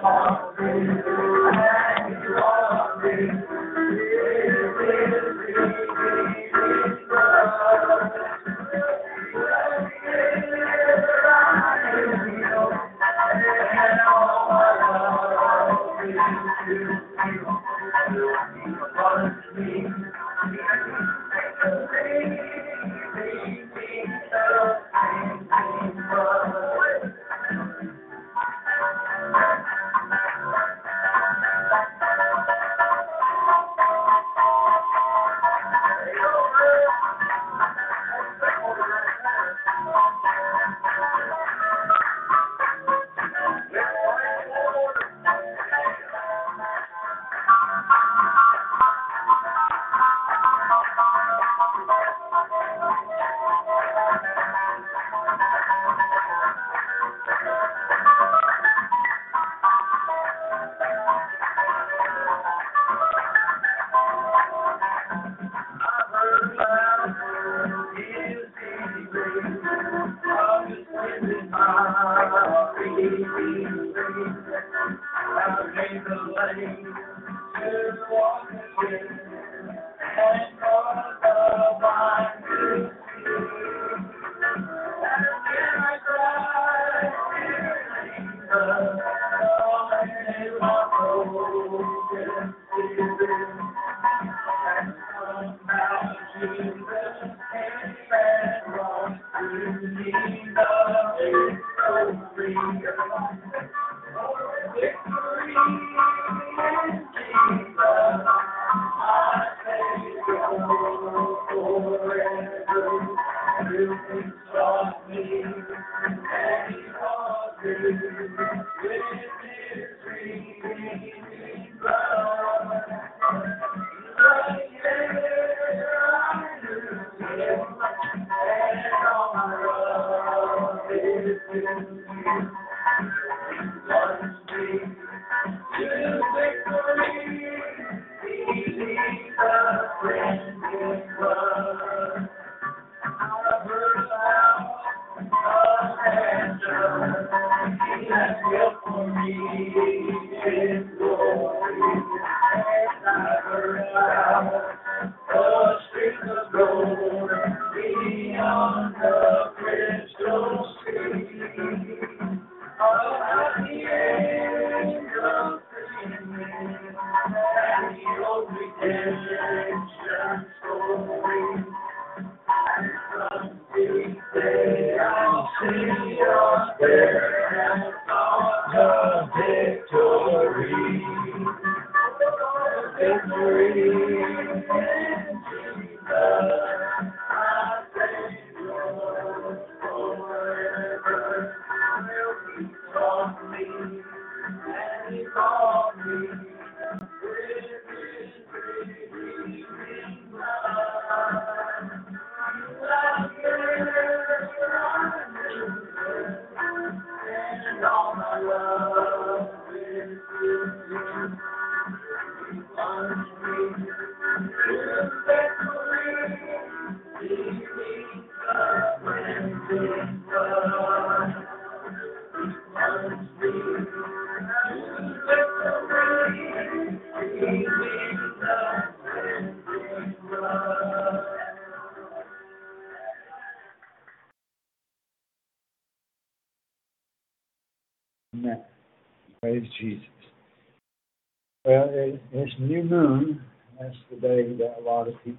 Amen.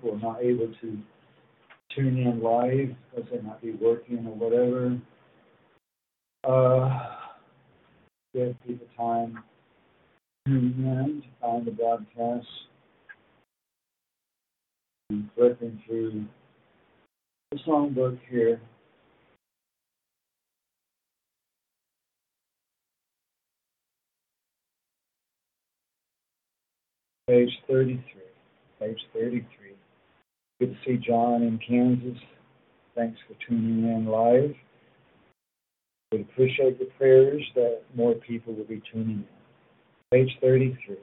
People are not able to tune in live because they might be working or whatever. Uh, give people time to find the broadcast. I'm flipping through the songbook here. Page 33. Page 33. Good to see John in Kansas. Thanks for tuning in live. We appreciate the prayers that more people will be tuning in. Page 33.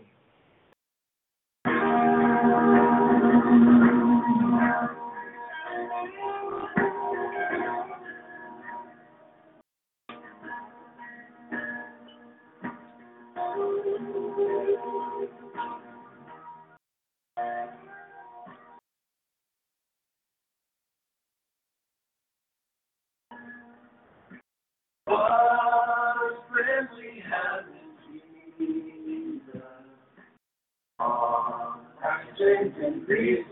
and grace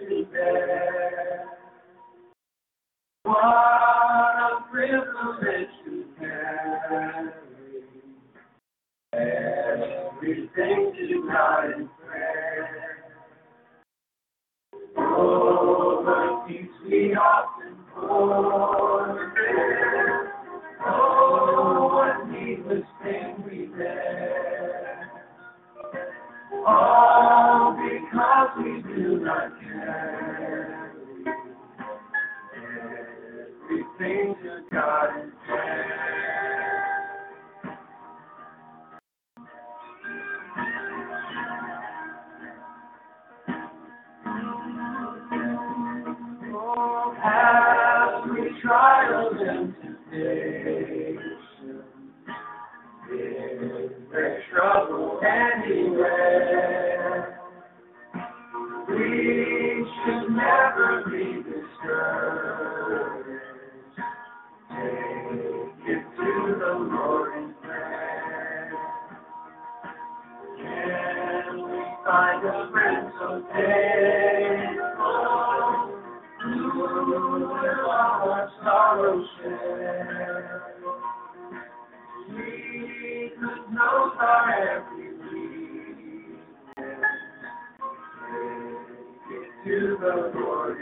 we should never be discouraged. Take it to the Lord. Can we find a friend so faithful who will our sorrows share? We could know Oh.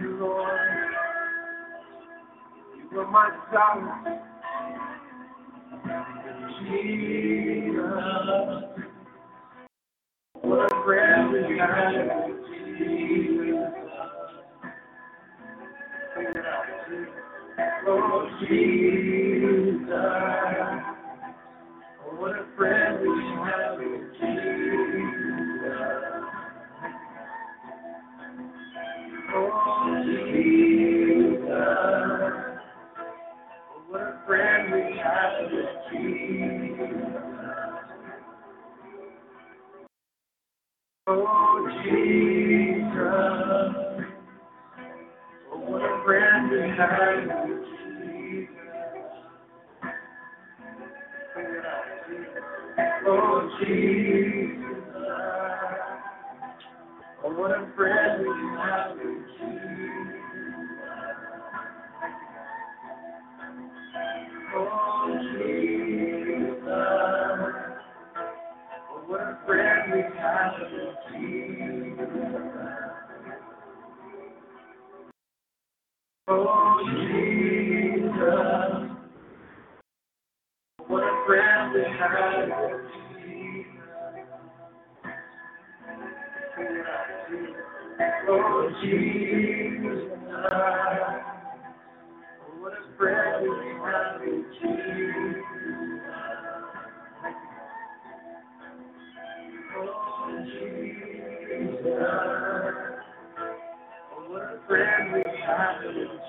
you, Lord. You are my solace. Jesus, what a friend we have Jesus. Oh, Jesus.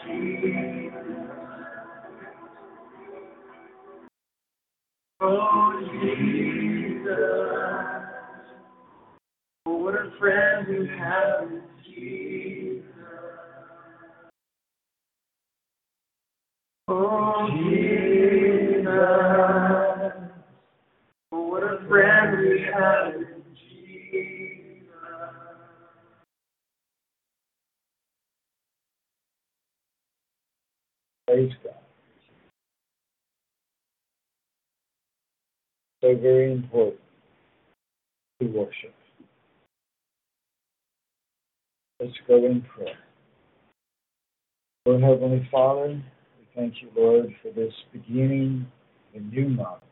Oh, Jesus. Oh, what a friend we have in Jesus. Oh, Jesus. So very important to worship. Let's go in prayer. Lord Heavenly Father, we thank you, Lord, for this beginning, of a new month,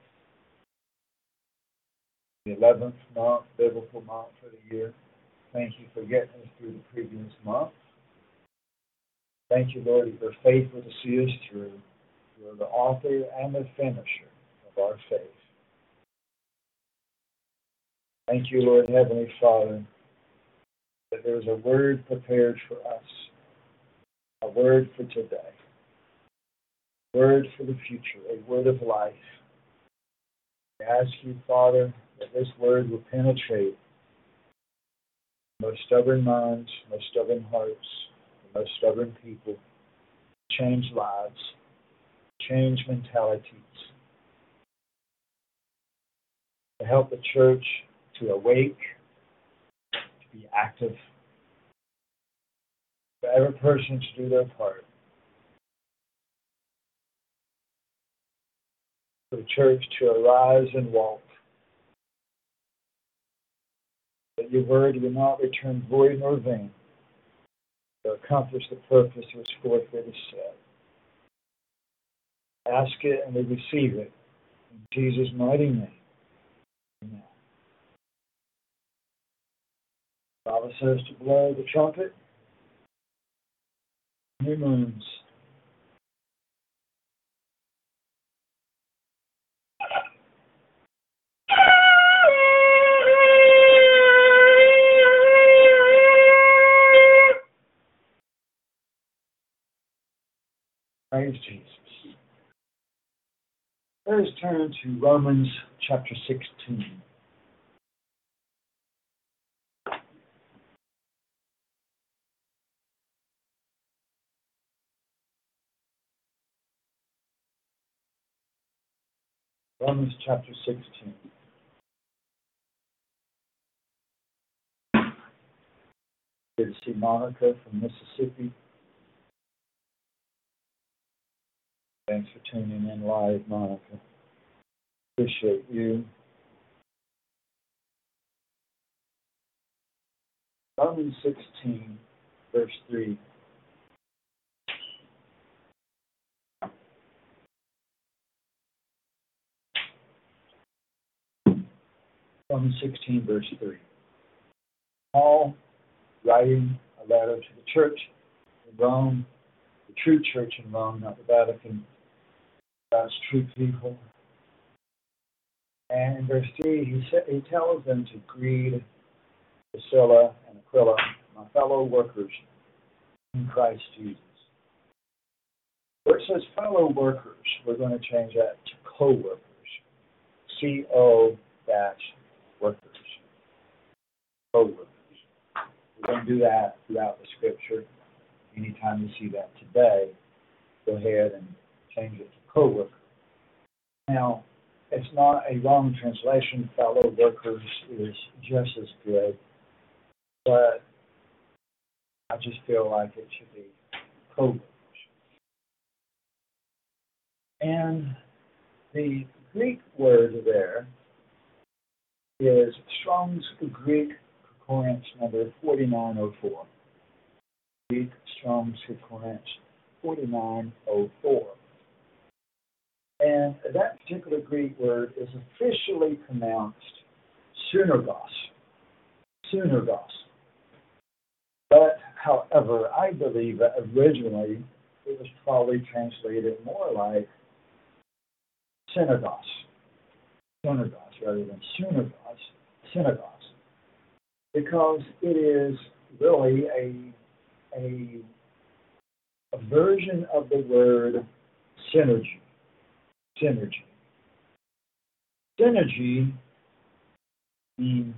the 11th month, biblical month for the year. Thank you for getting us through the previous month. Thank you, Lord, that you're faithful to see us through. You are the author and the finisher of our faith. Thank you, Lord Heavenly Father, that there is a word prepared for us, a word for today, a word for the future, a word of life. I ask you, Father, that this word will penetrate most stubborn minds, most stubborn hearts, most stubborn people, change lives, change mentalities, to help the church to awake, to be active, for every person to do their part. For the church to arise and walk. That your word will not return void nor vain, to accomplish the purpose which forth it is set. Ask it and we receive it. In Jesus' mighty name. Amen. The Bible says to blow the trumpet. New moons. Praise Jesus. Let us turn to Romans chapter 16. Romans chapter 16. Good to see Monica from Mississippi. Thanks for tuning in live, Monica. Appreciate you. Romans 16, verse 3. Romans 16, verse 3. Paul, writing a letter to the church in Rome, the true church in Rome, not the Vatican, God's true people. And in verse 3, he, sa- he tells them to greet Priscilla and Aquila, my fellow workers in Christ Jesus. Where it says fellow workers, we're going to change that to co workers. C O dash workers. Co workers. We're going to do that throughout the scripture. Anytime you see that today, go ahead and change it to co worker. Now, it's not a wrong translation. Fellow workers is just as good, but I just feel like it should be co workers. And the Greek word there is Strong's Greek Concordance number 4904. Greek Strong's Concordance 4904. And that particular Greek word is officially pronounced synergos. Synergos. But, however, I believe that originally it was probably translated more like synagogues. Synagogues rather than synagogues. Synagogues. Because it is really a, a, a version of the word synergy. Synergy. Synergy means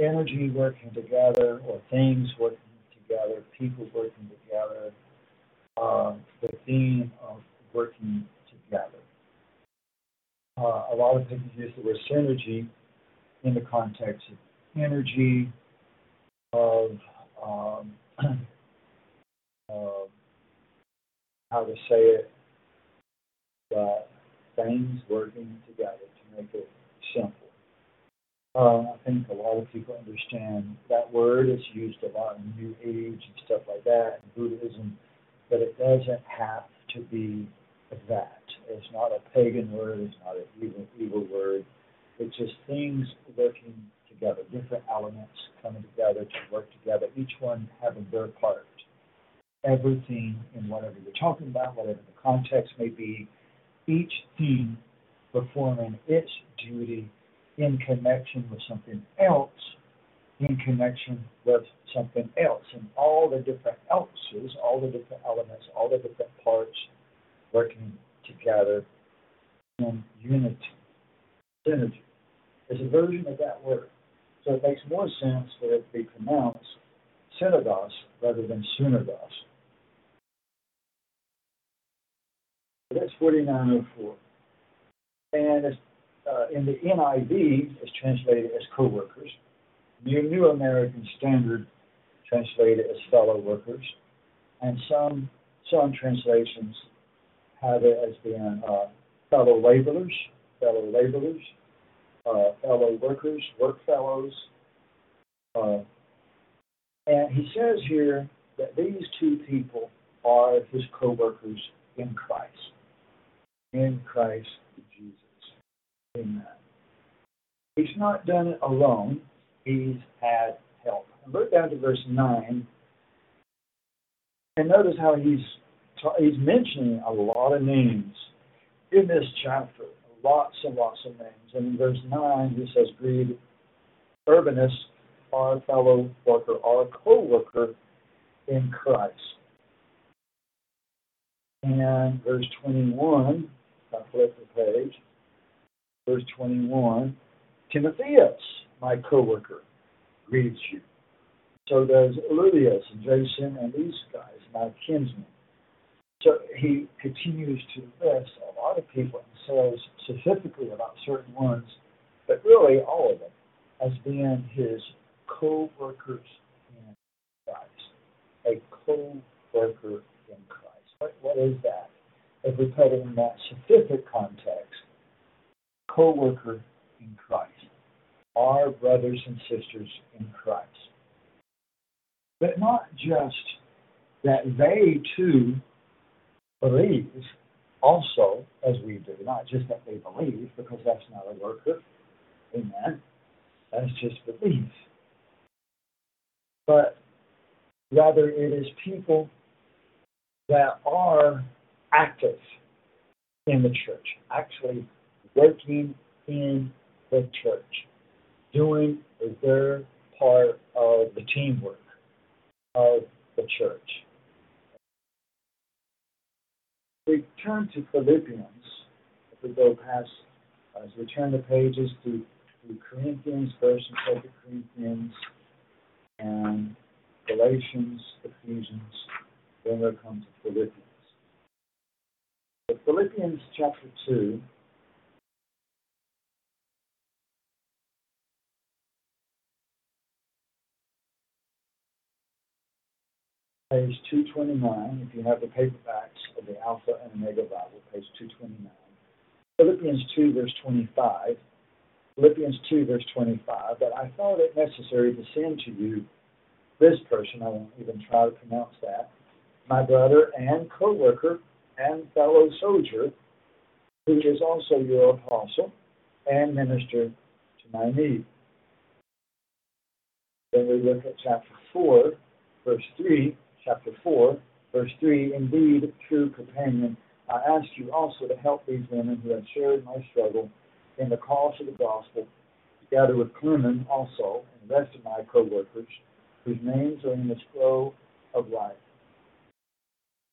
energy working together or things working together, people working together. Uh, the theme of working together. Uh, a lot of people use the word synergy in the context of energy, of um, uh, how to say it, but things working together to make it simple. Uh, I think a lot of people understand that word is used a lot in New Age and stuff like that, and Buddhism, but it doesn't have to be that. It's not a pagan word, it's not an evil, evil word. It's just things working together, different elements coming together to work together, each one having their part. Everything in whatever you're talking about, whatever the context may be, each theme performing its duty in connection with something else, in connection with something else. And all the different else's, all the different elements, all the different parts working together in unity. Synergy is a version of that word. So it makes more sense for it to be pronounced synagogue rather than synagogue. That's 4904. And it's, uh, in the NIV, it's translated as co-workers. New, New American Standard translated as fellow workers. And some, some translations have as being uh, fellow laborers, fellow laborers, uh, fellow workers, work fellows. Uh, and he says here that these two people are his co-workers in Christ in Christ Jesus. Amen. He's not done it alone. He's had help. And look down to verse 9. And notice how he's he's mentioning a lot of names in this chapter. Lots and lots of names. And in verse 9, he says, Greet Urbanus, our fellow worker, our co worker in Christ. And verse 21, I flip the page. Verse 21 Timotheus, my co worker, greets you. So does Lucius and Jason and these guys, my kinsmen. So he continues to list a lot of people and says specifically about certain ones, but really all of them, as being his co workers in Christ. A co worker in Christ. What, what is that? if we put it in that specific context, co worker in Christ, our brothers and sisters in Christ. But not just that they too believe also as we do, not just that they believe, because that's not a worker. Amen. That's just belief. But rather, it is people that are active in the church, actually working in the church, doing their part of the teamwork of the church. We turn to Philippians, if we go past, uh, as we turn the pages to, to Corinthians, First and Second Corinthians, and Galatians, Ephesians, then we'll come to Philippians. Philippians chapter 2. Page 229, if you have the paperbacks of the Alpha and Omega Bible, page 229. Philippians 2, verse 25. Philippians 2, verse 25. But I thought it necessary to send to you this person, I won't even try to pronounce that, my brother and co worker and fellow soldier, who is also your apostle and minister to my need. Then we look at chapter 4, verse 3, chapter 4, verse 3, Indeed, true companion, I ask you also to help these women who have shared my struggle in the cause of the gospel, together with Clement also, and the rest of my co workers, whose names are in the scroll of life.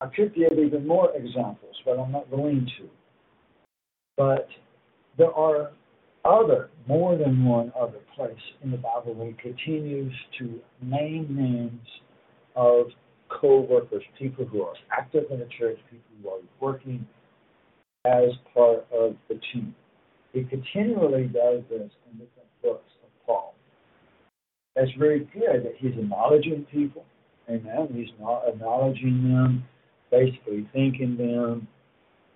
I could give even more examples, but I'm not going to. But there are other, more than one other place in the Bible where it continues to name names of co-workers, people who are active in the church, people who are working as part of the team. He continually does this in different books of Paul. That's very good that he's acknowledging people. Amen. He's not acknowledging them, basically thanking them,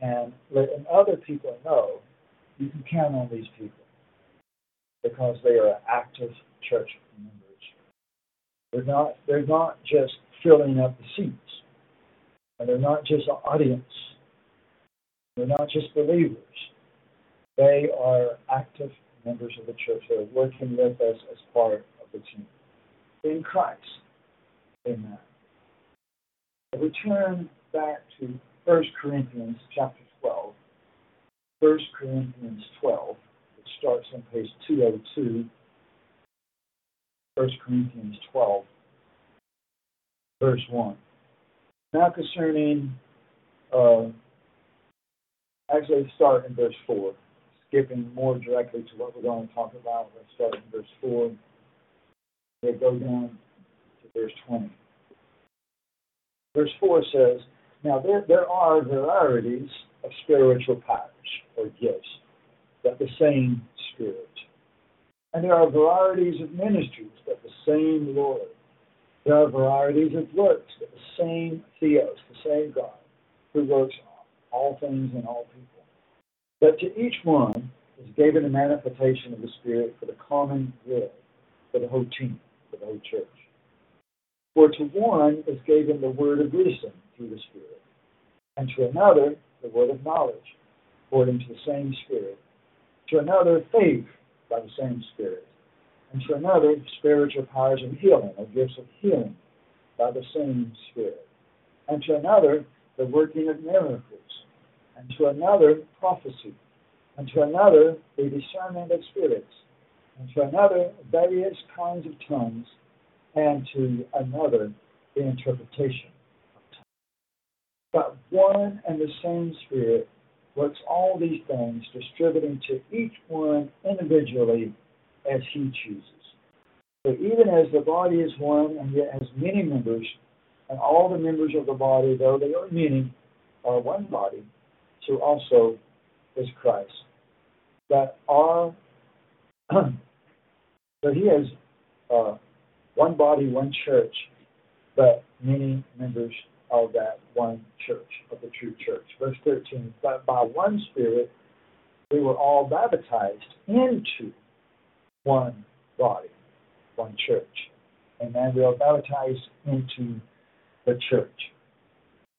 and letting other people know you can count on these people because they are active church members. They're not they're not just filling up the seats. And they're not just an audience. They're not just believers. They are active members of the church. They're working with us as part of the team. In Christ. Amen. We turn back to 1 Corinthians chapter 12. 1 Corinthians 12. It starts on page 202. 1 Corinthians 12, verse 1. Now concerning, uh, actually start in verse 4, skipping more directly to what we're going to talk about. Let's start in verse 4. We'll go down to verse 20. Verse 4 says, Now there, there are varieties of spiritual powers or gifts, but the same Spirit. And there are varieties of ministries, but the same Lord. There are varieties of works, but the same Theos, the same God, who works all things in all people. But to each one is given a manifestation of the Spirit for the common good, for the whole team, for the whole church. For to one is given the word of wisdom through the Spirit, and to another the word of knowledge, according to the same Spirit. To another faith by the same Spirit. And to another, spiritual powers of healing, or gifts of healing by the same Spirit. And to another, the working of miracles. And to another, prophecy. And to another, the discernment of spirits. And to another, various kinds of tongues. And to another, the interpretation of tongues. But one and the same Spirit works all these things, distributing to each one individually as he chooses. So even as the body is one and yet has many members, and all the members of the body, though they are many, are one body, so also is Christ. That are so he has uh, one body, one church, but many members of that one church, of the true church. Verse 13, but by one Spirit we were all baptized into one body, one church. And then we are baptized into the church,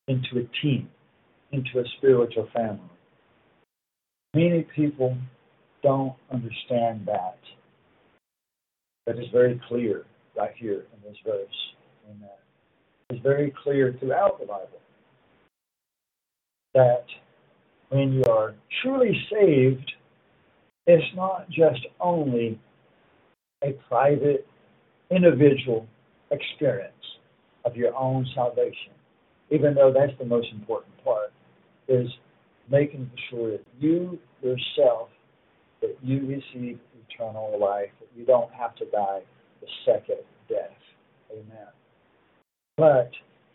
into a team, into a spiritual family. Many people don't understand that. But it's very clear right here in this verse. Amen is very clear throughout the Bible that when you are truly saved, it's not just only a private, individual experience of your own salvation, even though that's the most important part, is making sure that you yourself, that you receive eternal life, that you don't have to die the second death. Amen. But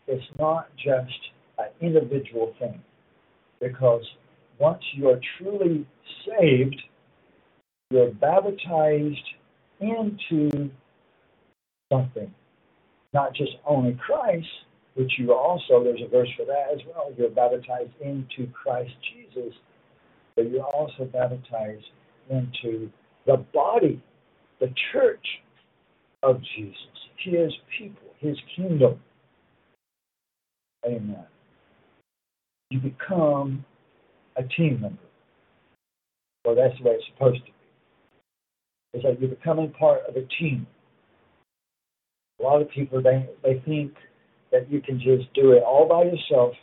it's not just an individual thing. Because once you are truly saved, you're baptized into something. Not just only Christ, which you also, there's a verse for that as well. You're baptized into Christ Jesus, but you're also baptized into the body, the church of Jesus, his people, his kingdom. Amen. You become a team member. Well, that's the way it's supposed to be. It's like you're becoming part of a team. A lot of people they they think that you can just do it all by yourself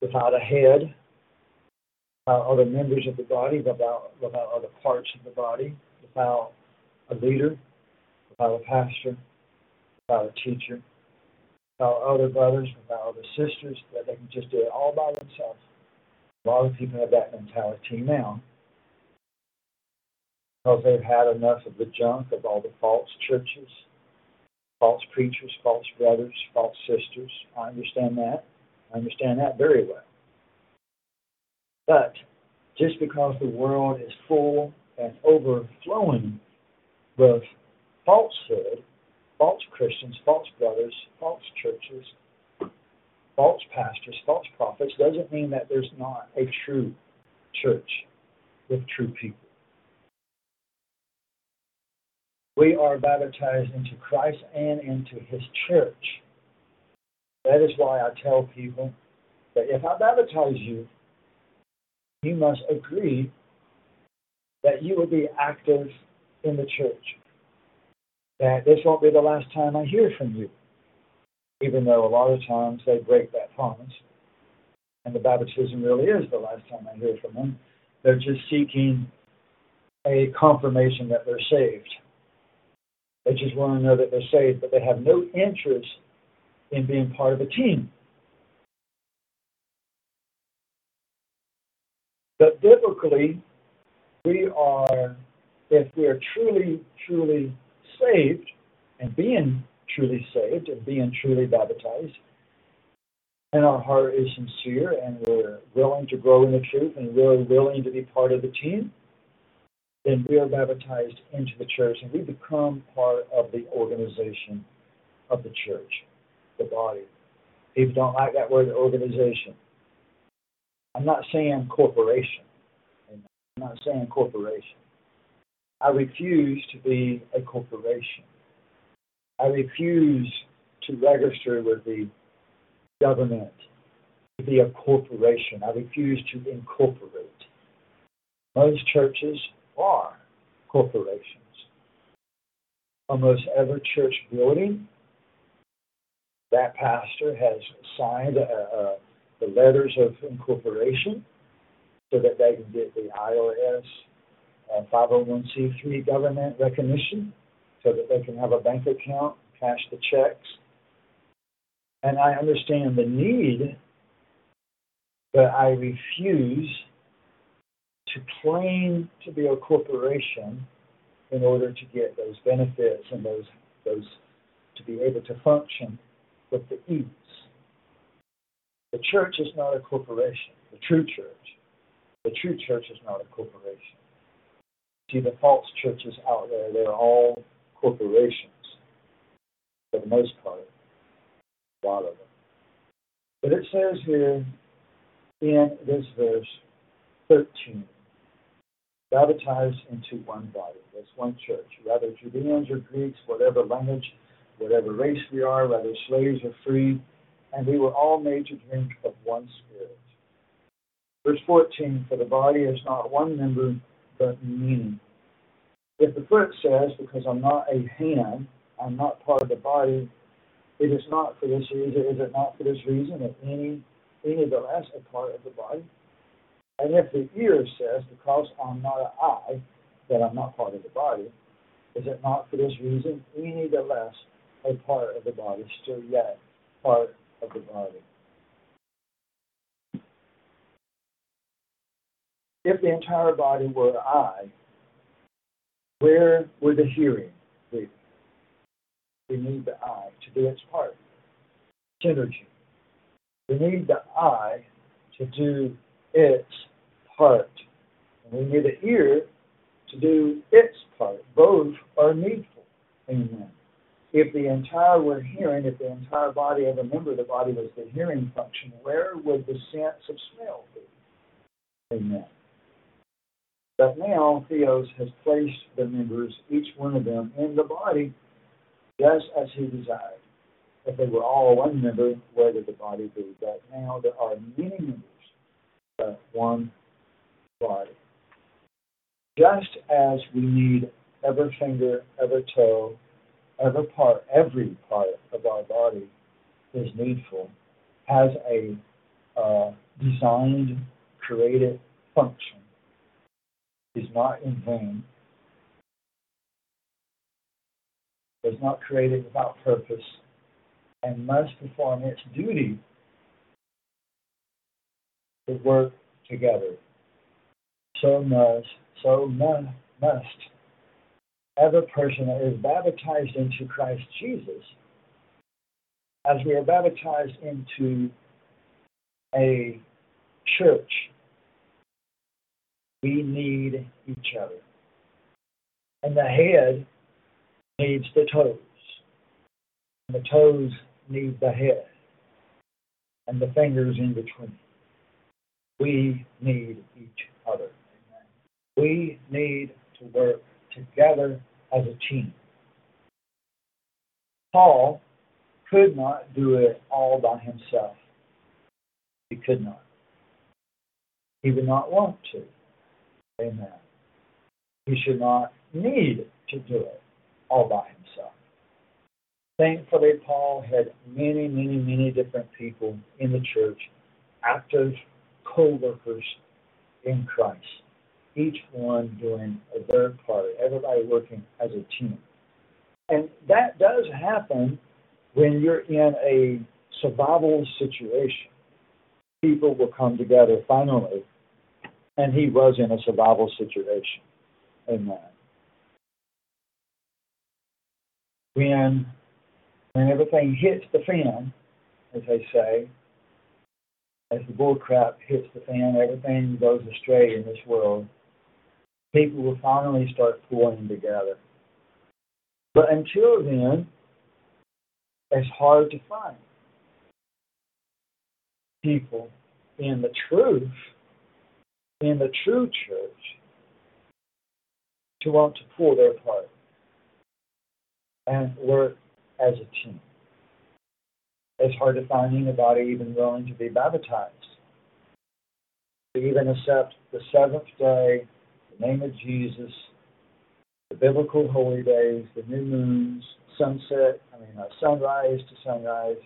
without a head, without other members of the body, without without other parts of the body, without a leader, without a pastor, without a teacher our other brothers, with our other sisters, that they can just do it all by themselves. A lot of people have that mentality now because they've had enough of the junk of all the false churches, false preachers, false brothers, false sisters. I understand that. I understand that very well. But just because the world is full and overflowing with falsehood, false Christians, false brothers, false churches, false pastors, false prophets, doesn't mean that there's not a true church with true people. We are baptized into Christ and into His church. That is why I tell people that if I baptize you, you must agree that you will be active in the church. That this won't be the last time I hear from you, even though a lot of times they break that promise. And the baptism really is the last time I hear from them. They're just seeking a confirmation that they're saved. They just want to know that they're saved, but they have no interest in being part of a team. But biblically, we are, if we are truly, truly saved and being truly saved and being truly baptized, and our heart is sincere and we're willing to grow in the truth and we're willing to be part of the team, then we are baptized into the church and we become part of the organization of the church, the body. People don't like that word organization. I'm not saying corporation. I'm not saying corporation. I refuse to be a corporation. I refuse to register with the government to be a corporation. I refuse to incorporate. Most churches are corporations. Almost every church building, that pastor has signed a, a, the letters of incorporation so that they can get the IRS uh, 501c3 government recognition so that they can have a bank account, cash the checks. And I understand the need, but I refuse to claim to be a corporation in order to get those benefits and those those to be able to function with the ease. The church is not a corporation. The true church, the true church is not a corporation. See the false churches out there; they're all corporations for the most part, a lot of them. But it says here in this verse 13 baptized into one body. That's one church. Whether Judeans or Greeks, whatever language, whatever race we are, whether slaves or free, and we were all made to drink of one spirit. Verse 14 For the body is not one member, but many. If the foot says, Because I'm not a hand, I'm not part of the body, it is not for this reason, is it not for this reason that any any of the less a part of the body? And if the ear says, Because I'm not an eye, that I'm not part of the body, is it not for this reason, any the less a part of the body, still yet part of the body? If the entire body were an eye, where would the hearing be? We need the eye to do its part. Synergy. We need the eye to do its part. And we need the ear to do its part. Both are needful. Amen. If the entire were hearing, if the entire body of a member of the body was the hearing function, where would the sense of smell be? Amen. But now Theos has placed the members, each one of them, in the body just as he desired. If they were all one member, where did the body be? But now there are many members, but one body. Just as we need every finger, every toe, every part, every part of our body is needful, has a uh, designed, created function, is not in vain, is not created without purpose, and must perform its duty to work together so must, so must every person that is baptized into Christ Jesus, as we are baptized into a church, We need each other. And the head needs the toes. And the toes need the head. And the fingers in between. We need each other. We need to work together as a team. Paul could not do it all by himself. He could not. He would not want to. Amen. He should not need to do it all by himself. Thankfully, Paul had many, many, many different people in the church, active co workers in Christ, each one doing their part, everybody working as a team. And that does happen when you're in a survival situation. People will come together finally, and he was in a survival situation. Amen. When when everything hits the fan, as they say, as the bullcrap hits the fan, everything goes astray in this world. People will finally start pulling together. But until then, it's hard to find people in the truth, in the true church, to want to pull their part and work as a team. It's hard to find anybody even willing to be baptized, to even accept the seventh day, the name of Jesus, the biblical holy days, the new moons, sunset, I mean, uh, sunrise to sunrise,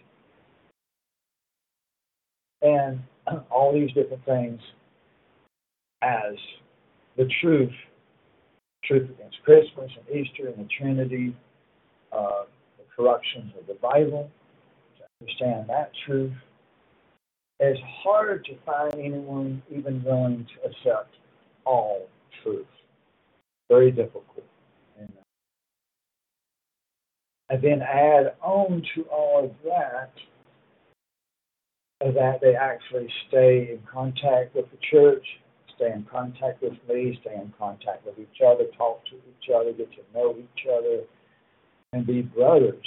and all these different things as the truth, truth against Christmas and Easter and the Trinity, uh, the corruptions of the Bible, understand that truth. It's hard to find anyone even willing to accept all truth. Very difficult. and uh, then add on to all of that uh, that they actually stay in contact with the church, stay in contact with me, stay in contact with each other, talk to each other, get to know each other, and be brothers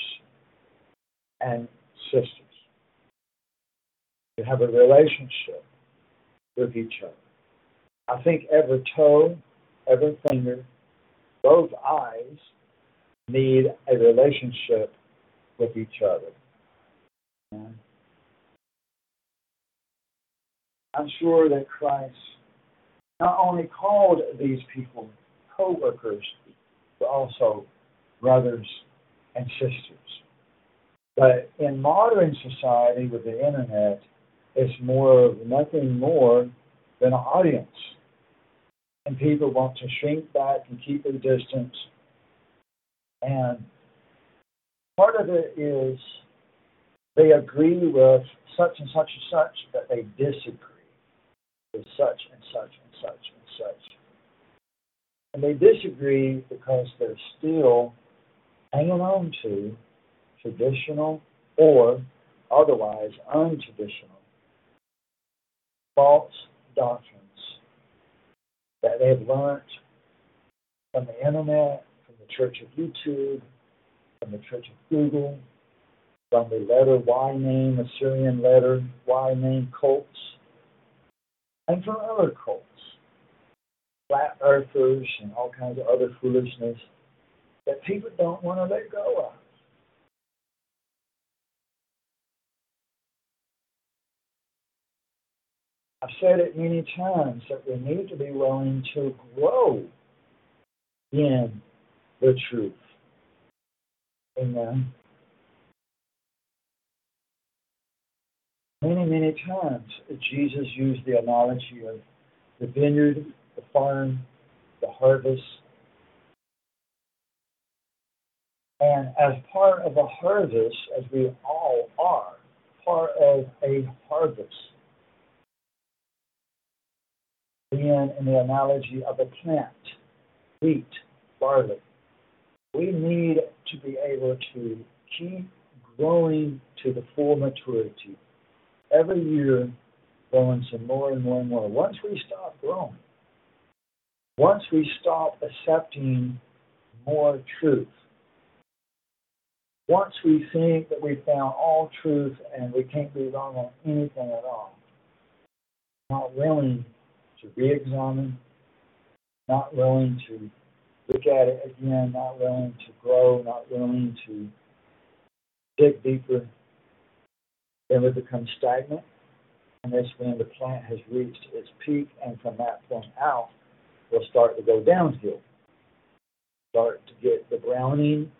and sisters. To have a relationship with each other. I think every toe, every finger, both eyes, need a relationship with each other. I'm sure that Christ not only called these people co workers, but also brothers and sisters. But in modern society with the internet, it's more of nothing more than an audience. And people want to shrink back and keep their distance and part of it is they agree with such and such and such, but they disagree with such and such and such and such. And they disagree because they're still hanging on to traditional or otherwise untraditional false doctrines that they have learned from the internet from the Church of YouTube, from the Church of Google, from the letter Y name, Assyrian letter Y name cults, and from other cults, flat earthers, and all kinds of other foolishness that people don't want to let go of. I've said it many times that we need to be willing to grow in the truth. Amen. Many, many times Jesus used the analogy of the vineyard, the farm, the harvest. And as part of a harvest, as we all are, part of a harvest, being in the analogy of a plant, wheat, barley, we need to be able to keep growing to the full maturity. Every year, growing some more and more and more. Once we stop growing, Once we stop accepting more truth, once we think that we found all truth and we can't be wrong on anything at all, not willing to re examine, not willing to look at it again, not willing to grow, not willing to dig deeper, then we become stagnant. And that's when the plant has reached its peak, and from that point out, we'll start to go downhill. Start to get the browning,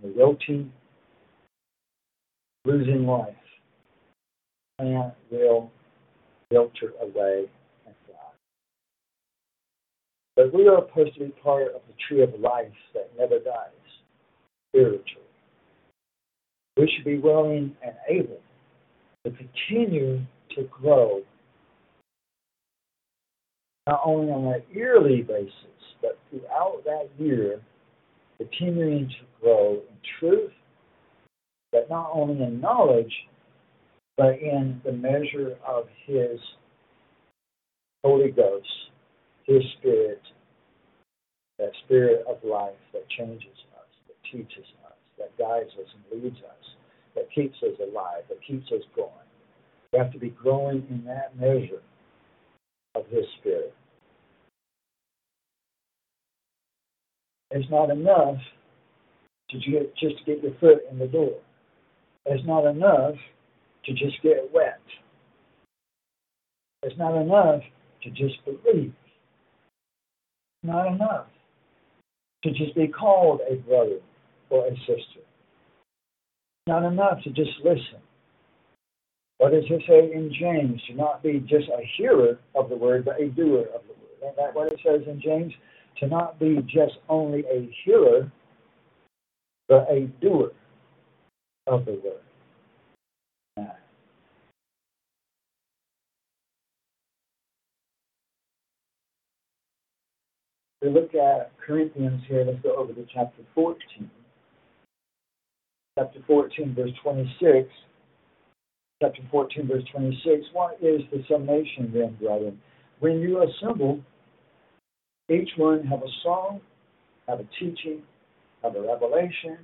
the wilting, losing life. Plant will filter away. But we are supposed to be part of the tree of life that never dies, spiritually. We should be willing and able to continue to grow, not only on a yearly basis, but throughout that year, continuing to grow in truth, but not only in knowledge, but in the measure of His Holy Ghost, His Spirit, that Spirit of life that changes us, that teaches us, that guides us and leads us, that keeps us alive, that keeps us going. We have to be growing in that measure of His Spirit. It's not enough to get, just get your foot in the door. It's not enough to just get wet. It's not enough to just believe. Not enough to just be called a brother or a sister. Not enough to just listen. What does it say in James? To not be just a hearer of the word, but a doer of the word. Isn't that what it says in James? To not be just only a hearer, but a doer of the word. We look at Corinthians here. Let's go over to chapter 14. Chapter 14, verse 26 chapter 14, verse 26. What is the summation then, brethren? When you assemble, each one have a song, have a teaching, have a revelation,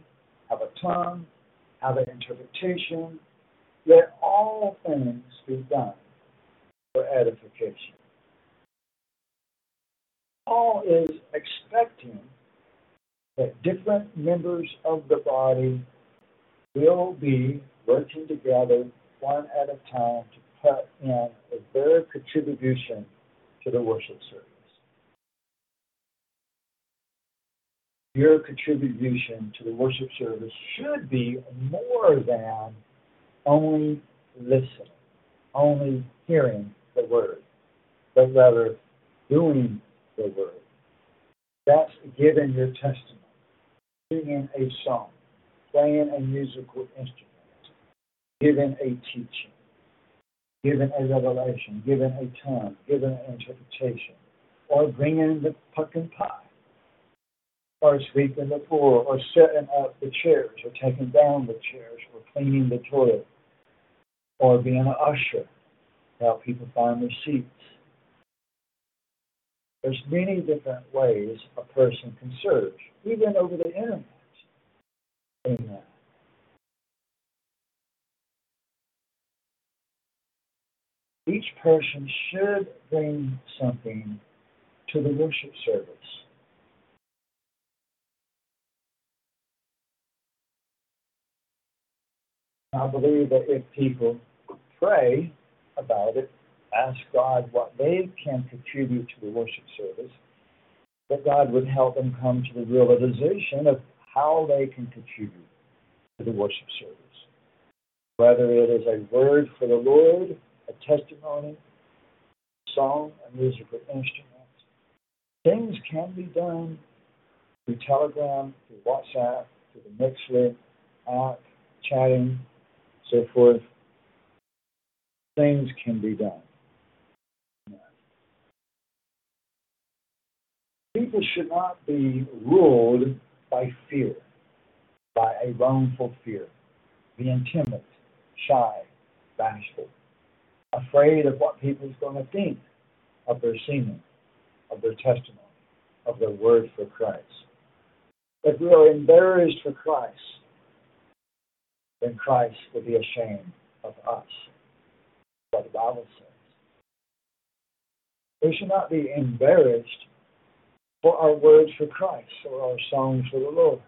have a tongue, have an interpretation. Let all things be done for edification. Paul is expecting that different members of the body will be working together one at a time to put in their contribution to the worship service. Your contribution to the worship service should be more than only listening, only hearing the word, but rather doing the word. That's giving your testimony, singing a song, playing a musical instrument given a teaching, given a revelation, given a tongue, given an interpretation, or bringing the pumpkin pie, or sweeping the floor, or setting up the chairs, or taking down the chairs, or cleaning the toilet, or being an usher help people find their seats. There's many different ways a person can search, even over the internet. Amen. each person should bring something to the worship service. I believe that if people pray about it, ask God what they can contribute to the worship service, that God would help them come to the realization of how they can contribute to the worship service. Whether it is a word for the Lord a testimony, song, a musical instrument. Things can be done through Telegram, through WhatsApp, through the Mixlr app, chatting, so forth. Things can be done. People should not be ruled by fear, by a wrongful fear, being timid, shy, bashful afraid of what people's going to think of their singing, of their testimony. of their word for Christ. If we are embarrassed for Christ, then Christ will be ashamed of us. What the Bible says. We should not be embarrassed for our words for Christ or our songs for the Lord.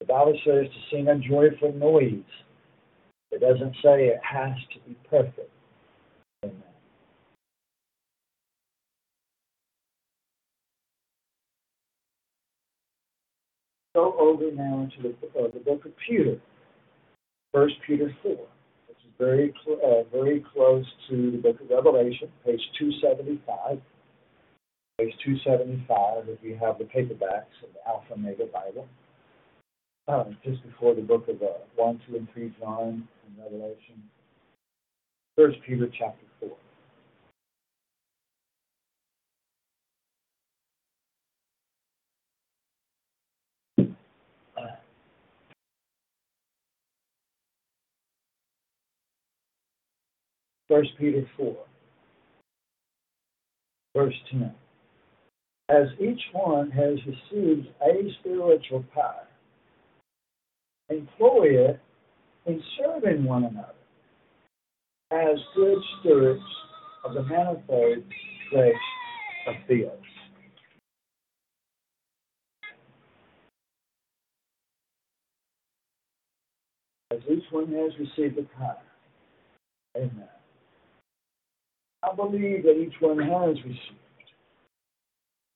The Bible says to sing a joyful noise. It doesn't say it has to be perfect. Amen. Go over now to the, uh, the book of Peter, First Peter 4, which is very, cl- uh, very close to the book of Revelation, page 275 page 275 if you have the paperbacks of the Alpha Omega Bible. Um, just before the book of uh, 1, 2, and 3 John and Revelation. First Peter chapter 4. First Peter 4, verse 10 as each one has received a spiritual power, employ it in serving one another as good stewards of the manifold grace of Theos. As each one has received the power. Amen. I believe that each one has received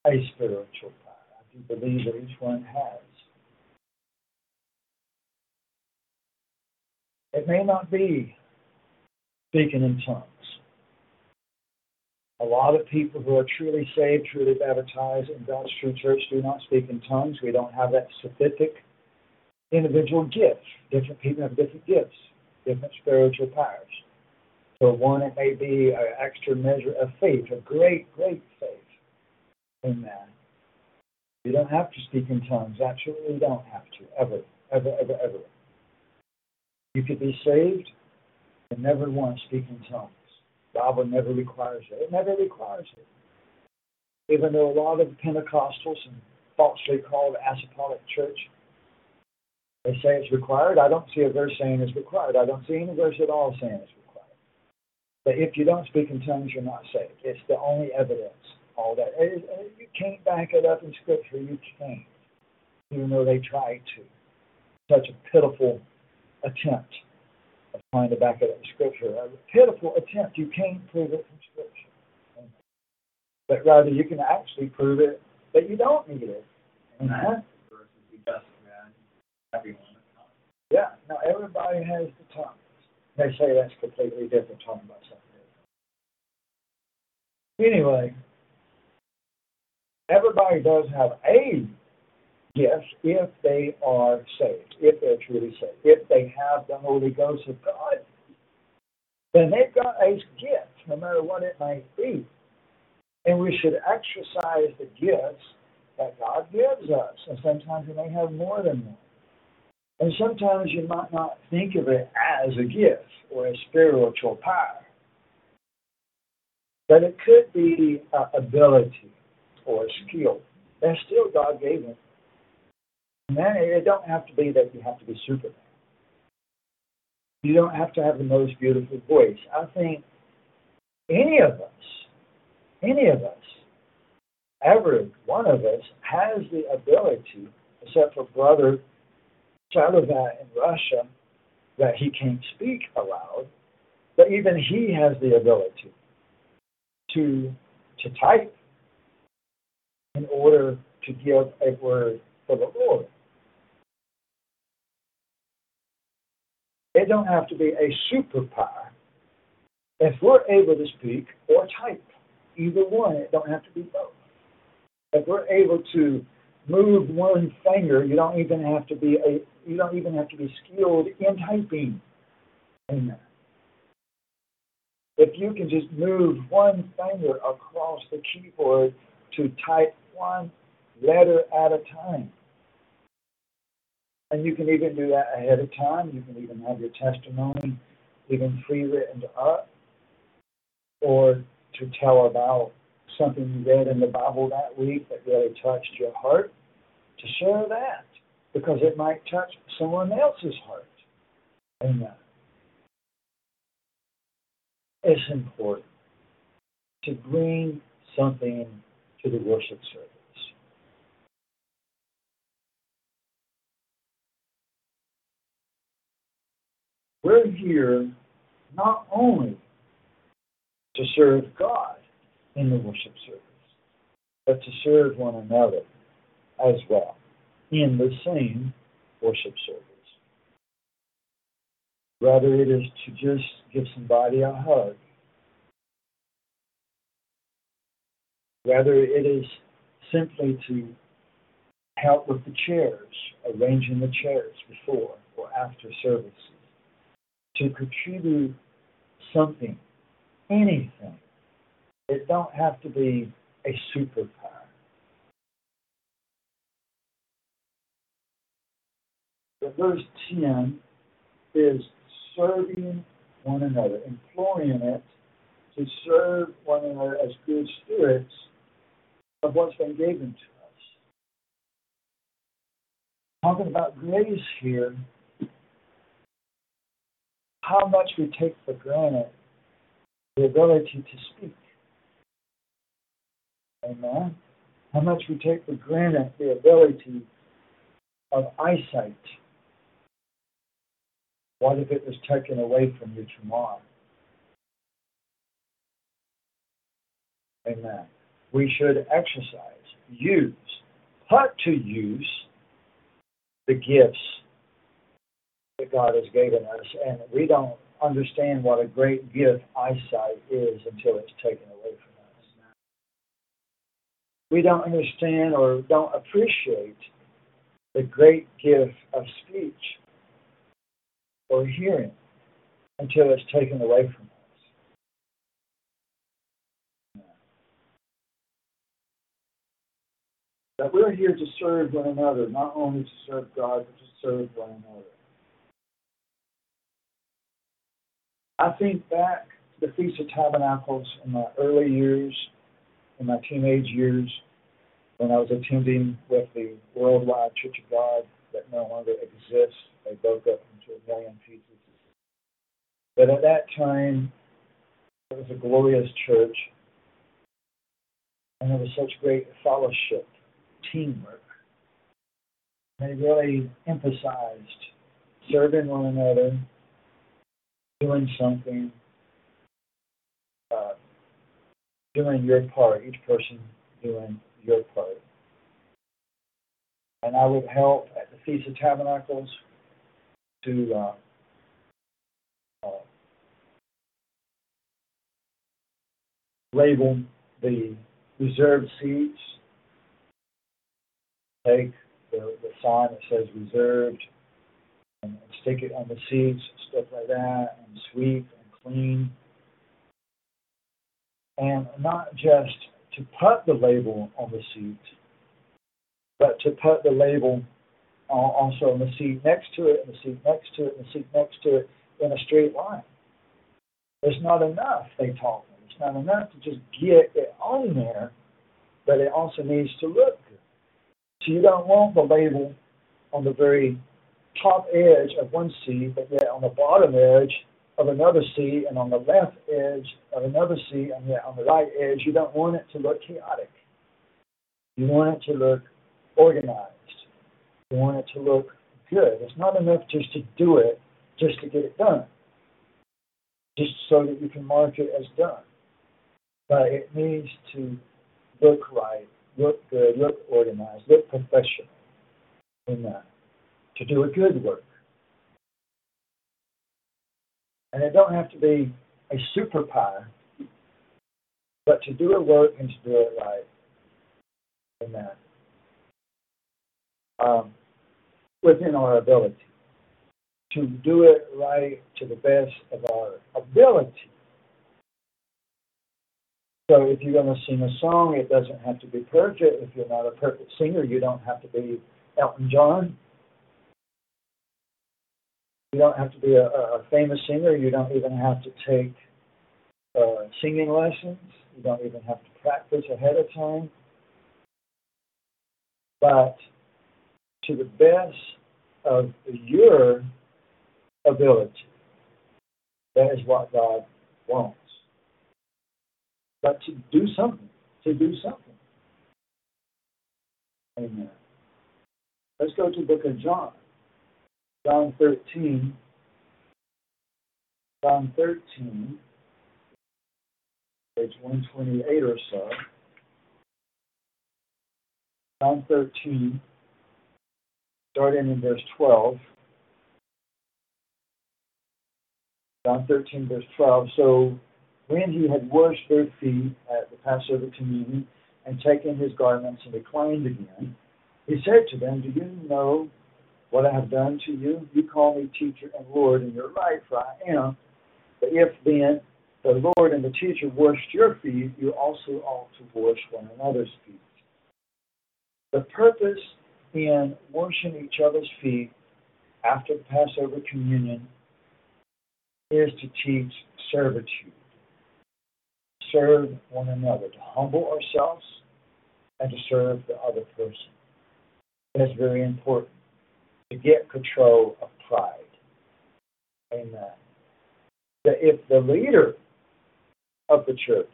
a spiritual power. I do believe that each one has. It may not be speaking in tongues. A lot of people who are truly saved, truly baptized in God's true church do not speak in tongues. We don't have that specific individual gift. Different people have different gifts, different spiritual powers. For one, it may be an extra measure of faith, a great, great faith. Amen. You don't have to speak in tongues. Absolutely don't have to. Ever. Ever, ever, ever. You could be saved and never once speak in tongues. Bible never requires it. It never requires it. Even though a lot of Pentecostals and falsely called apostolic church, they say it's required. I don't see a verse saying it's required. I don't see any verse at all saying it's required. But if you don't speak in tongues, you're not saved. It's the only evidence all that. You can't back it up in Scripture. You can't, even though they try to. Such a pitiful attempt of trying to back it up in Scripture. A pitiful attempt. You can't prove it from Scripture. But rather, you can actually prove it that you don't need it. Amen. Uh-huh. Yeah. Now everybody has the tongue. They say that's completely different, talking about something different. Anyway, everybody does have a gift if they are saved, if they're truly saved. If they have the Holy Ghost of God, then they've got a gift, no matter what it might be. And we should exercise the gifts that God gives us. And sometimes we may have more than one. And sometimes you might not think of it as a gift or a spiritual power. But it could be ability or a skill. That's still God gave him. Man, it don't have to be that you have to be Superman. You don't have to have the most beautiful voice. I think any of us, any of us, every one of us has the ability, except for Brother Salavat in Russia, that he can't speak aloud, but even he has the ability to to type in order to give a word for the Lord. It don't have to be a superpower. If we're able to speak or type, either one, it don't have to be both. If we're able to move one finger, you don't even have to be a you don't even have to be skilled in typing. Amen. If you can just move one finger across the keyboard to type one letter at a time. And you can even do that ahead of time. You can even have your testimony even pre written up or to tell about something you read in the Bible that week that really touched your heart, to share that because it might touch someone else's heart. Amen. It's important to bring something to the worship service. We're here not only to serve God in the worship service, but to serve one another as well in the same worship service. Rather, it is to just give somebody a hug, whether it is simply to help with the chairs, arranging the chairs before or after services, to contribute something, anything. It don't have to be a superpower. Verse 10 is serving one another, imploring it to serve one another as good stewards of what's been given to us. Talking about grace here, how much we take for granted the ability to speak. Amen. How much we take for granted the ability of eyesight. What if it was taken away from you tomorrow? Amen. We should exercise, use, put to use the gifts that God has given us. And we don't understand what a great gift eyesight is until it's taken away from us. We don't understand or don't appreciate the great gift of speech or hearing until it's taken away from us. That we're here to serve one another, not only to serve God, but to serve one another. I think back to the Feast of Tabernacles in my early years, in my teenage years, when I was attending with the Worldwide Church of God that no longer exists. They broke up into a million pieces. But at that time, it was a glorious church, and there was such great fellowship, teamwork. They really emphasized serving one another, doing something, uh, doing your part, each person doing your part. And I would help at the Feast of Tabernacles to uh, uh, label the reserved seats, take the, the sign that says reserved and stick it on the seats, stuff like that, and sweep and clean. And not just to put the label on the seat, but to put the label also on the seat next to it, and the seat next to it, and the seat next to it in a straight line. There's not enough, they taught me. It's not enough to just get it on there, but it also needs to look So you don't want the label on the very top edge of one C, but yet on the bottom edge of another C, and on the left edge of another C, and yet on the right edge, you don't want it to look chaotic. You want it to look organized. You want it to look good. It's not enough just to do it, just to get it done, just so that you can mark it as done. But it needs to look right, look good, look organized, look professional that to do a good work. And it don't have to be a super superpower, but to do a work and to do it right. Amen. Um, within our ability. To do it right to the best of our ability. So if you're going to sing a song, it doesn't have to be perfect. If you're not a perfect singer, you don't have to be Elton John. You don't have to be a, a famous singer. You don't even have to take uh, singing lessons. You don't even have to practice ahead of time. But to the best of your ability, that is what God wants. But to do something, to do something. Amen. Let's go to the book of John. John 13. John 13, page 128 or so. John 13, starting in verse 12. John 13, verse 12. So when he had washed their feet at the Passover communion and taken his garments and reclined again, he said to them, Do you know what I have done to you? You call me teacher and Lord, and you're right, for I am. But if then the Lord and the teacher washed your feet, you also ought to wash one another's feet. The purpose in washing each other's feet after Passover communion is to teach servitude. Serve one another, to humble ourselves and to serve the other person. That's very important. To get control of pride. Amen. That if the leader of the church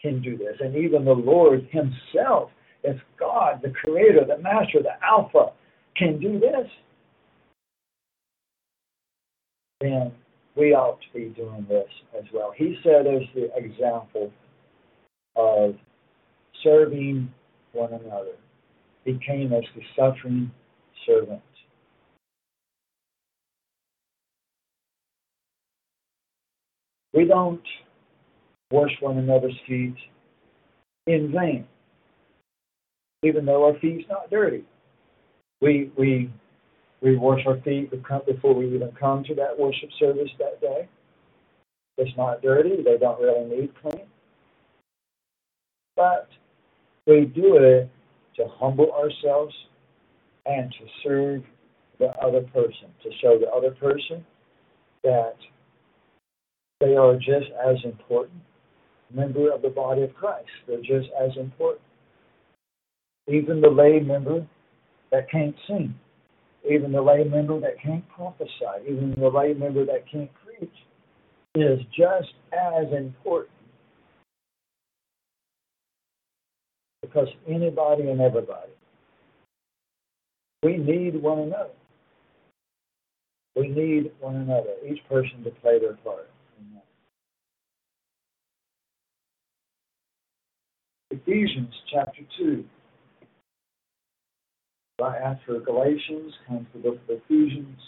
can do this, and even the Lord Himself, if God, the Creator, the Master, the Alpha, can do this, then we ought to be doing this as well. He set us the example of serving one another. He came as the suffering servant. We don't wash one another's feet in vain, even though our feet's not dirty. We we we wash our feet before we even come to that worship service that day. It's not dirty. They don't really need clean. But we do it to humble ourselves and to serve the other person, to show the other person that they are just as important member of the body of Christ. They're just as important. Even the lay member that can't sing, even the lay member that can't prophesy, even the lay member that can't preach is just as important. Because anybody and everybody, we need one another. We need one another, each person to play their part. Ephesians chapter 2. Right after Galatians comes the book of Ephesians.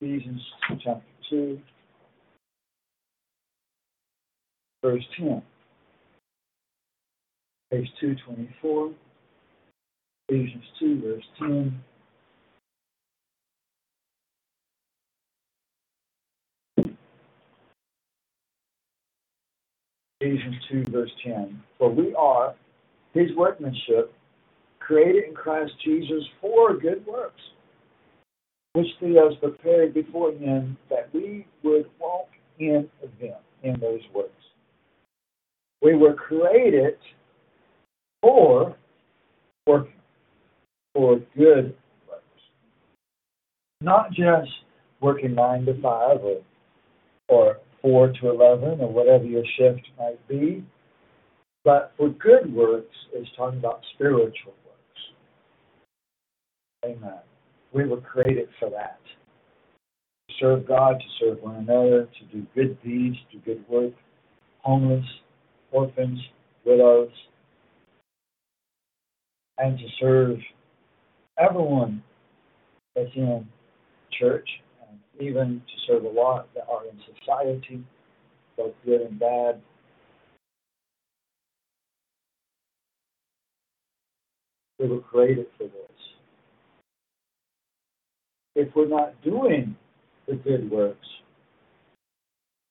Ephesians chapter 2, verse 10. Page 224. Ephesians 2, verse 10. Ephesians 2, verse 10. For we are his workmanship, created in Christ Jesus for good works, which he has prepared before him that we would walk in them, in those works. We were created for working, for good works. Not just working nine to five or, or 4 to 11 or whatever your shift might be. But for good works is talking about spiritual works. Amen. We were created for that. To serve God, to serve one another, to do good deeds, to do good work, homeless, orphans, widows, and to serve everyone that's in church even to serve a lot that are in society, both good and bad. We were created for this. If we're not doing the good works,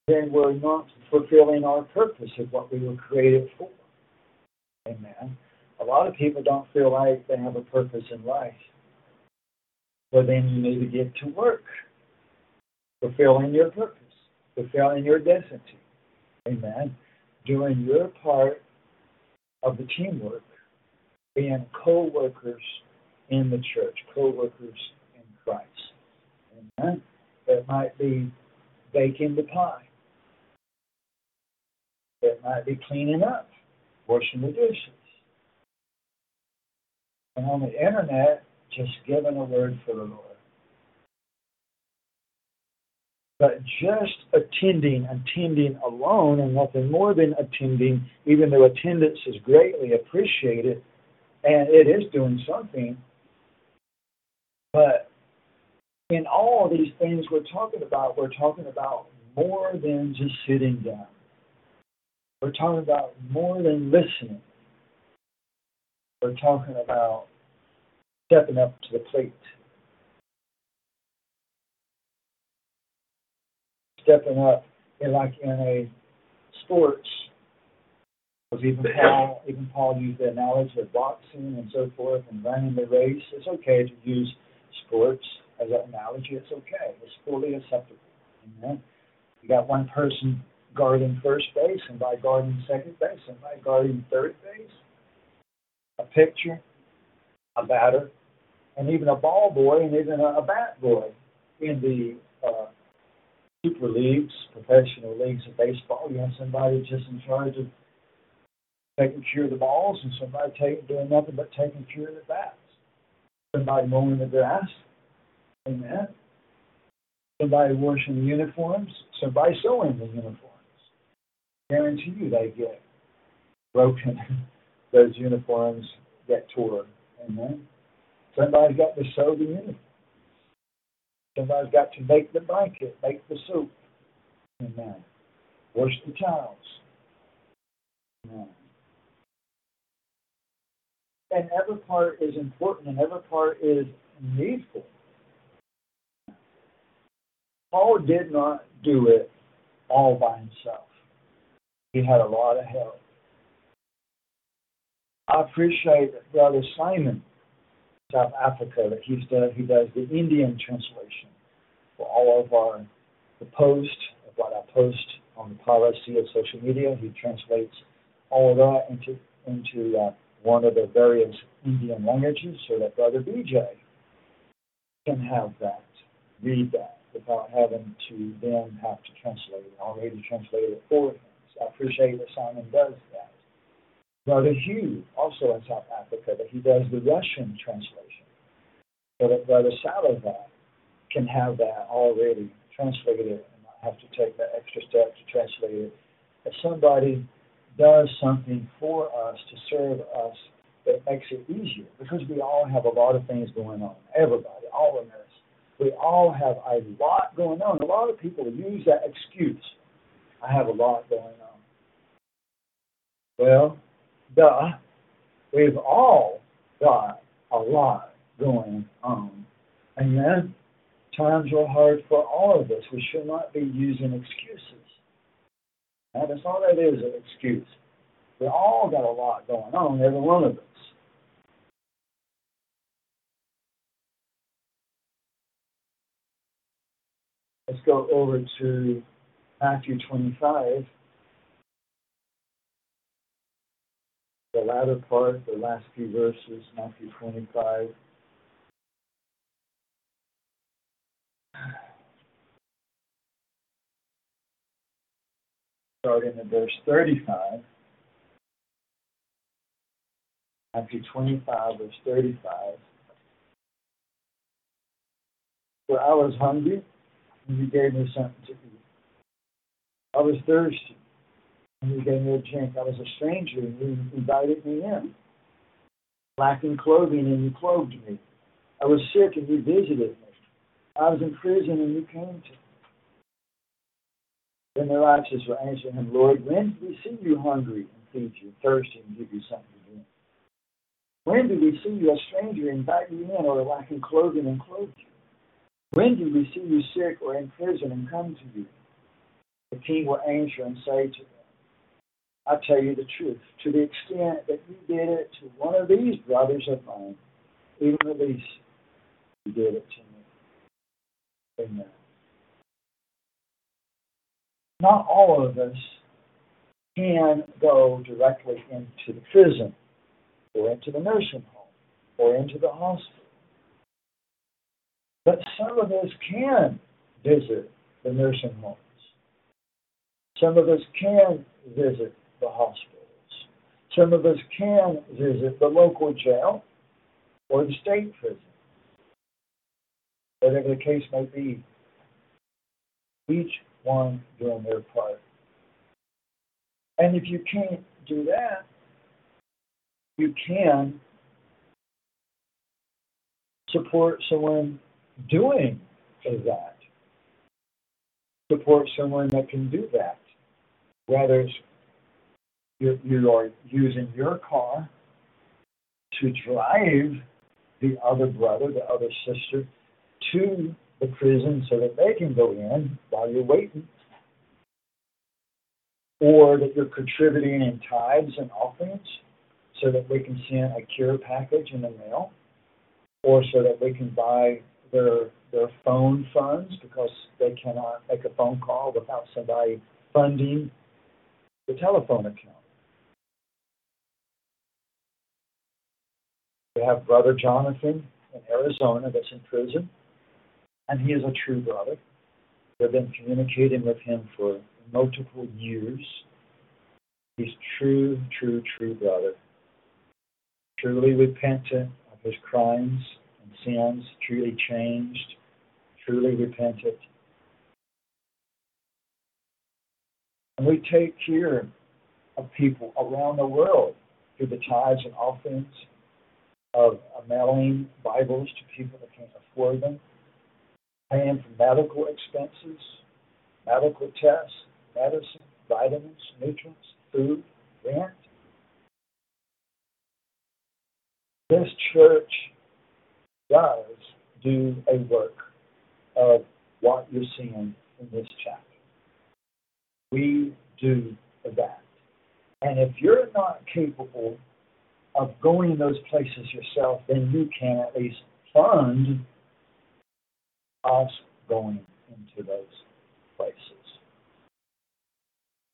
then we're not fulfilling our purpose of what we were created for. Amen. A lot of people don't feel like they have a purpose in life. Well, then you need to get to work fulfilling your purpose, fulfilling your destiny. Amen. doing your part of the teamwork, being co workers in the church, co workers Christ. Amen. That might be baking the pie. It might be cleaning up, washing the dishes. And on the internet, just giving a word for the Lord. But just attending, attending alone, and nothing more than attending, even though attendance is greatly appreciated, and it is doing something, but in all these things we're talking about, we're talking about more than just sitting down. We're talking about more than listening. We're talking about stepping up to the plate. Stepping up in like in a sports because even Paul even Paul used the analogy of boxing and so forth and running the race. It's okay to use sports as an analogy. It's okay. It's fully acceptable. Amen. You got one person guarding first base, and by guarding second base, and by guarding third base, a pitcher, a batter, and even a ball boy, and even a, a bat boy in the uh, super leagues, professional leagues of baseball. You have somebody just in charge of taking care of the balls, and somebody taking doing nothing but taking care of the bats. Somebody mowing the grass. Amen. Somebody washing the uniforms. Somebody sewing the uniforms guarantee you they get broken. Those uniforms get torn. Amen. Somebody's got to sew the uniform. Somebody's got to make the blanket, make the soup. Amen. Wash the towels. Amen. And every part is important and every part is needful. Paul did not do it all by himself. He had a lot of help. I appreciate Brother Simon, South Africa, that he's done, he does the Indian translation for all of our the post of what I post on the policy of social media. He translates all of that into into uh, one of the various Indian languages so that Brother BJ can have that, read that, without having to then have to translate it, already translated it for him. So I appreciate that Simon does that. Brother Hugh, also in South Africa, that he does the Russian translation. So that Brother Salazar can have that already translated and not have to take that extra step to translate it. If somebody does something for us to serve us that makes it easier, because we all have a lot of things going on. Everybody, all of us. We all have a lot going on. A lot of people use that excuse. I have a lot going on. Well, duh. We've all got a lot going on. Amen. Times are hard for all of us. We should not be using excuses. That's all that is an excuse. We all got a lot going on, every one of us. Let's go over to Matthew 25. the latter part, the last few verses, Matthew 25. Starting at verse 35. Matthew 25, verse 35. For I was hungry, and you gave me something to eat. I was thirsty and you gave me a drink. I was a stranger, and you invited me in. Lacking clothing, and you clothed me. I was sick, and you visited me. I was in prison, and you came to me. Then the righteous will answer him, Lord, when did we see you hungry and feed you, thirsty and give you something to drink? When did we see you a stranger and invite you in, or lacking clothing and clothe you? When did we see you sick or in prison and come to you? The king will answer and say to them, I tell you the truth, to the extent that you did it to one of these brothers of mine, even the least, you did it to me. Amen. Not all of us can go directly into the prison or into the nursing home or into the hospital. But some of us can visit the nursing homes. Some of us can visit the hospitals. Some of us can visit the local jail or the state prison. Whatever the case may be, each one doing their part. And if you can't do that, you can support someone doing that. Support someone that can do that. Whether it's you, you are using your car to drive the other brother, the other sister to the prison so that they can go in while you're waiting, or that you're contributing in tithes and offerings so that we can send a care package in the mail, or so that we can buy their their phone funds because they cannot make a phone call without somebody funding the telephone account. We have Brother Jonathan in Arizona that's in prison, and he is a true brother. We've been communicating with him for multiple years. He's true, true, true brother. Truly repentant of his crimes sins, truly changed, truly repented. And we take care of people around the world through the tithes and offerings of mailing Bibles to people that can't afford them, paying for medical expenses, medical tests, medicine, vitamins, nutrients, food, rent. This church does do a work of what you're seeing in this chapter. We do that. And if you're not capable of going those places yourself, then you can at least fund us going into those places.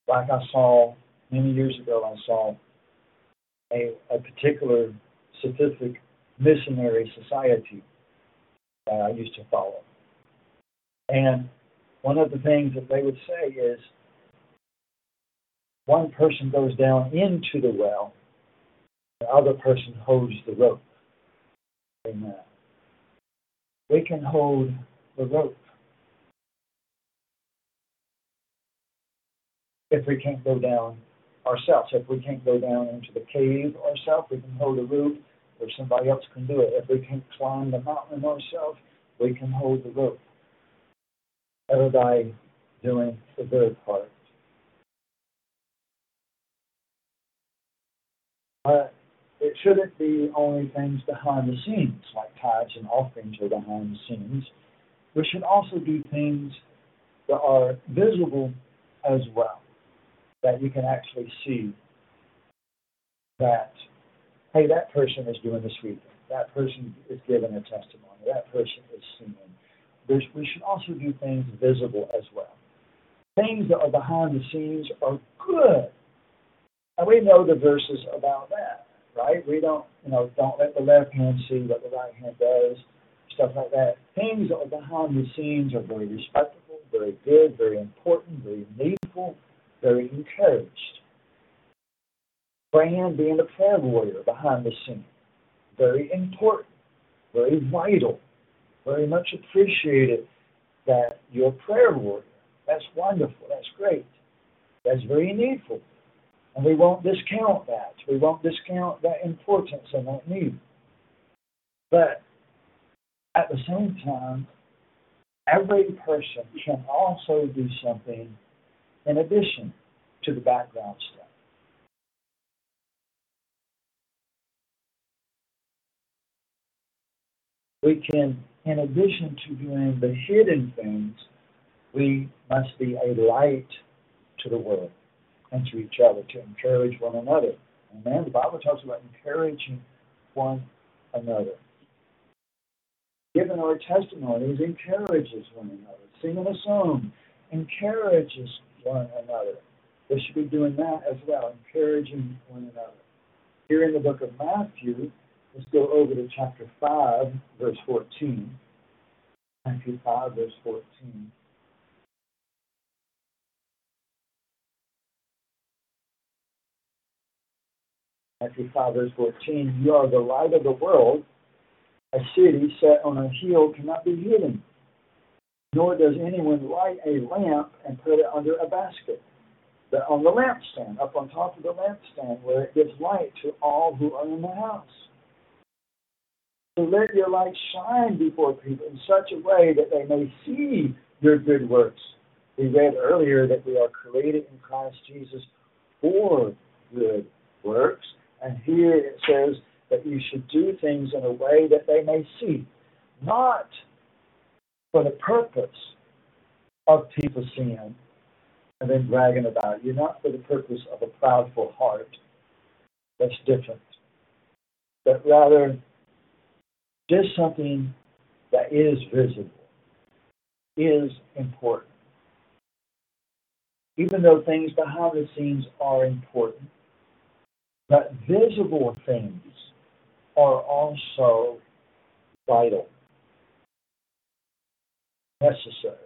Like I saw many years ago, I saw a, a particular specific missionary society that I used to follow. And one of the things that they would say is one person goes down into the well the other person holds the rope. Amen. We can hold the rope. If we can't go down ourselves, if we can't go down into the cave ourselves, we can hold the rope, or somebody else can do it. If we can't climb the mountain ourselves, we can hold the rope. Everybody doing their part. But it shouldn't be only things behind the scenes, like tithes and offerings are behind the scenes. We should also do things that are visible as well, that you can actually see that, hey, that person is doing the sweet thing. That person is giving a testimony. That person is singing. There's, we should also do things visible as well. Things that are behind the scenes are good. And we know the verses about that right? We don't, you know, don't let the left hand see what the right hand does, stuff like that. Things that are behind the scenes are very respectable, very good, very important, very needful, very encouraged. Praying, being a prayer warrior behind the scene, very important, very vital, very much appreciated that you're a prayer warrior. That's wonderful. That's great. That's very needful. And we won't discount that. We won't discount that importance and that need. But at the same time, every person can also do something in addition to the background stuff. We can, in addition to doing the hidden things, we must be a light to the world and to each other, to encourage one another. Amen. The Bible talks about encouraging one another. Giving our testimonies encourages one another. Singing a song encourages one another. We should be doing that as well, encouraging one another. Here in the book of Matthew, let's go over to chapter 5, verse 14. Matthew 5, verse 14. Matthew 5, verse 14. You are the light of the world. A city set on a hill cannot be hidden, nor does anyone light a lamp and put it under a basket, but on the lampstand, up on top of the lampstand, where it gives light to all who are in the house. So let your light shine before people in such a way that they may see your good works. We read earlier that we are created in Christ Jesus for good works. And here it says that you should do things in a way that they may see, not for the purpose of people seeing and then bragging about you, not for the purpose of a proudful heart. That's different. But rather, just something that is visible, is important. Even though things behind the scenes are important, but visible things are also vital, necessary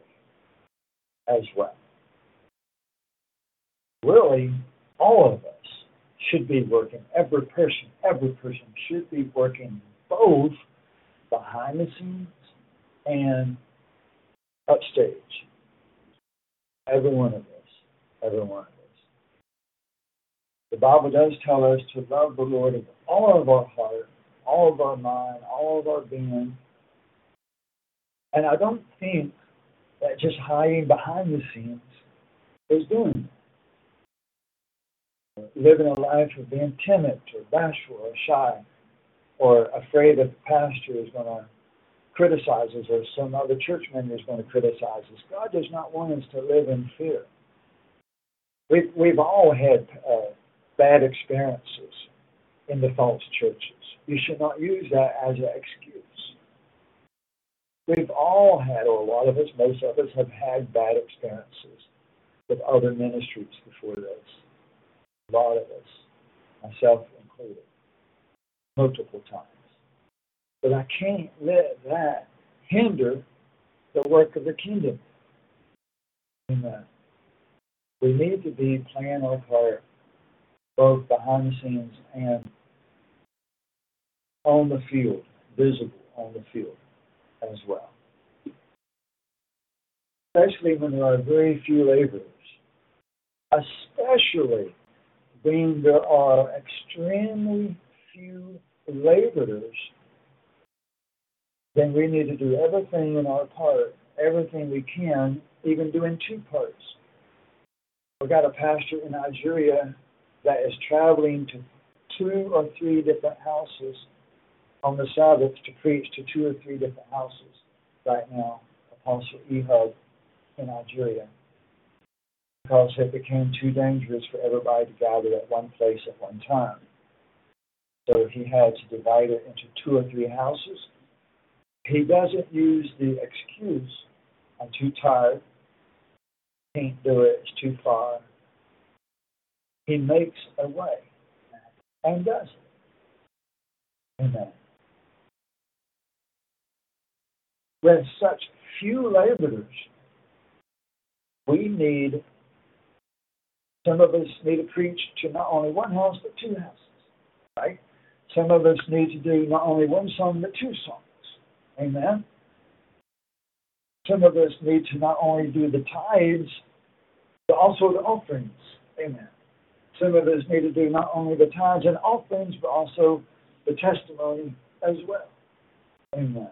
as well. Really, all of us should be working, every person, every person should be working both behind the scenes and upstage. Every one of us, every one of us. The Bible does tell us to love the Lord with all of our heart, all of our mind, all of our being. And I don't think that just hiding behind the scenes is doing it. Living a life of being timid or bashful or shy or afraid that the pastor is going to criticize us or some other church member is going to criticize us. God does not want us to live in fear. We've, we've all had uh, bad experiences in the false churches. You should not use that as an excuse. We've all had, or a lot of us, most of us, have had bad experiences with other ministries before this. A lot of us, myself included, multiple times. But I can't let that hinder the work of the kingdom. Amen. We need to be playing our part both behind the scenes and on the field, visible on the field as well. Especially when there are very few laborers, especially when there are extremely few laborers, then we need to do everything in our part, everything we can, even doing two parts. We got a pastor in Nigeria that is traveling to two or three different houses on the Sabbath to preach to two or three different houses right now, Apostle Ehud in Nigeria, because it became too dangerous for everybody to gather at one place at one time. So he had to divide it into two or three houses. He doesn't use the excuse, I'm too tired, can't do it, it's too far, he makes a way and does it. Amen. With such few laborers, we need, some of us need to preach to not only one house, but two houses, right? Some of us need to do not only one song, but two songs. Amen. Some of us need to not only do the tithes, but also the offerings. Amen. Some of us need to do not only the tithes and offerings, but also the testimony as well. Amen.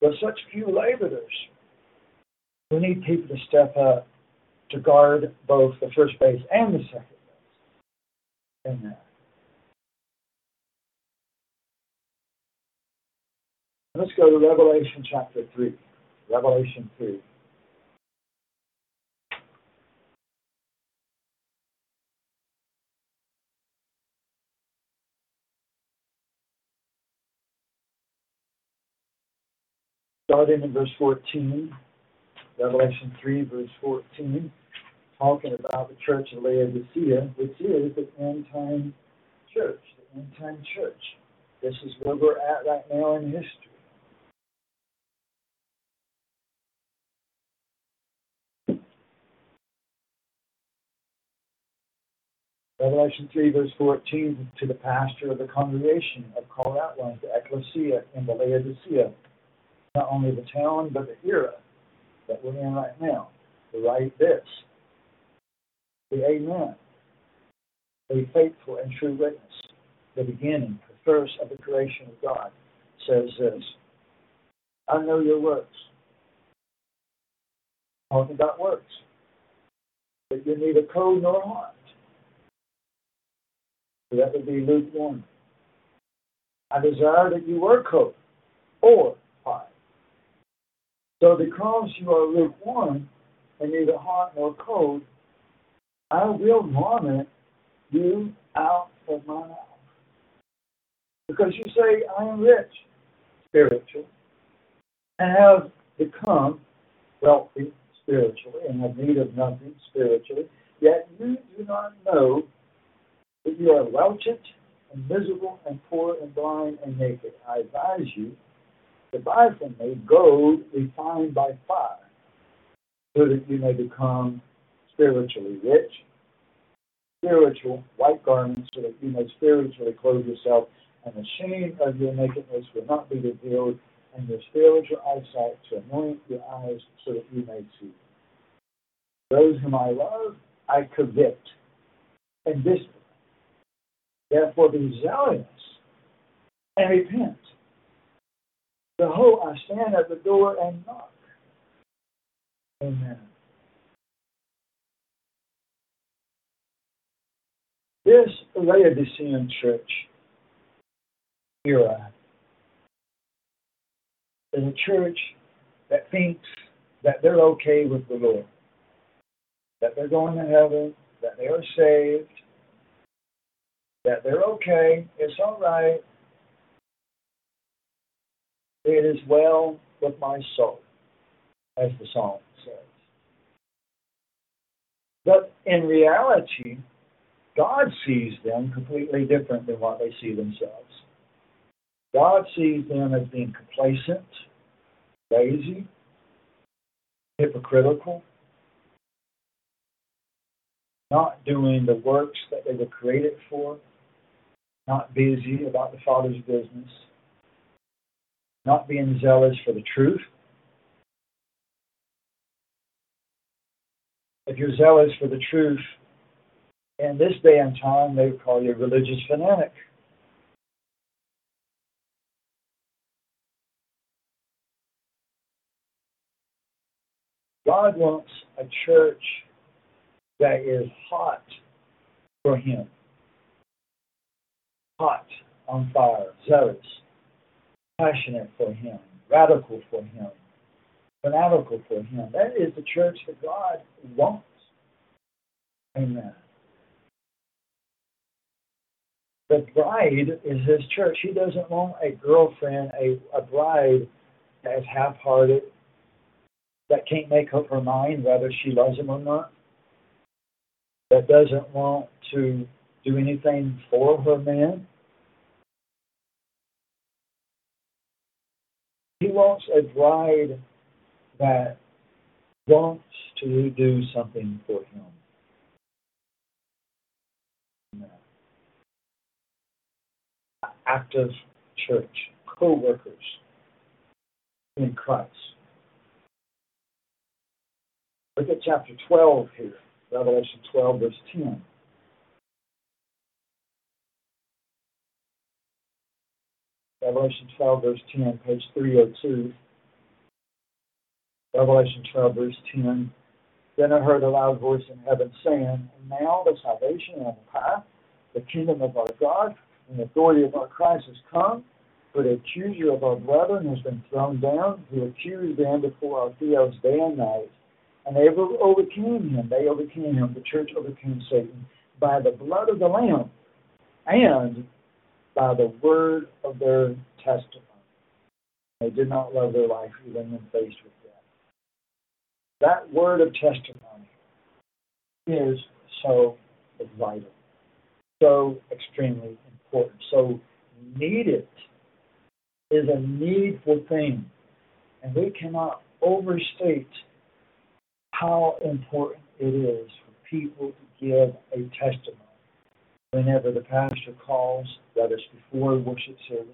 But such few laborers, we need people to step up to guard both the first base and the second base. Amen. Let's go to Revelation chapter 3. Revelation 3. starting in verse 14, Revelation 3, verse 14. talking about the church of Laodicea, which is the end time church, the end time church. This is where we're at right now in history. Revelation 3, verse 14, to the pastor of the congregation of called out ones, the ecclesia in the Laodicea, not only the town, but the era that we're in right now, to write this. The Amen, a faithful and true witness, the beginning, the first of the creation of God, says this I know your works. Talking about works. That you're neither cold nor hot. So that would be lukewarm. I desire that you were cold or hot. So because you are lukewarm and neither hot nor cold, I will vomit you out of my mouth. Because you say, I am rich, spiritual, and have become wealthy spiritually, and have need of nothing spiritually, yet you do not know that you are wretched and miserable and poor and blind and naked. I advise you to buy from me gold refined by fire, so that you may become spiritually rich, spiritual white garments, so that you may spiritually clothe yourself, and the shame of your nakedness will not be revealed, and your spiritual eyesight to anoint your eyes, so that you may see. Those whom I love, I covet and discipline. Therefore, be zealous and repent. Behold, I stand at the door and knock. Amen. This Laodicean church era is a church that thinks that they're okay with the Lord, that they're going to heaven, that they are saved, that they're okay, it's all right, it is well with my soul, as the song says. But in reality, God sees them completely different than what they see themselves. God sees them as being complacent, lazy, hypocritical, not doing the works that they were created for, not busy about the Father's business, not being zealous for the truth. If you're zealous for the truth, in this day and time, they would call you a religious fanatic. God wants a church that is hot for Him, hot on fire, zealous, passionate for Him, radical for Him, fanatical for Him. That is the church that God wants. Amen. The bride is His church. He doesn't want a girlfriend, a, a bride that is half hearted, that can't make up her mind whether she loves Him or not, that doesn't want to do anything for her man He wants a bride that wants to do something for him. Active church, co workers in Christ. Look at chapter 12 here, Revelation 12, verse 10. Revelation 12, verse 10, page 302. Revelation 12, verse 10. Then I heard a loud voice in heaven saying, And now the salvation and the power, the kingdom of our God, and the authority of our Christ has come. For the accuser of our brethren has been thrown down, who accused them before our theos day and night. And they overcame him. They overcame him. The church overcame Satan by the blood of the Lamb and by the word of their testimony. They did not love their life even when faced with death. That word of testimony is so vital, so extremely important, so needed is a needful thing. And we cannot overstate how important it is for people to give a testimony whenever the pastor calls, whether it's before worship service,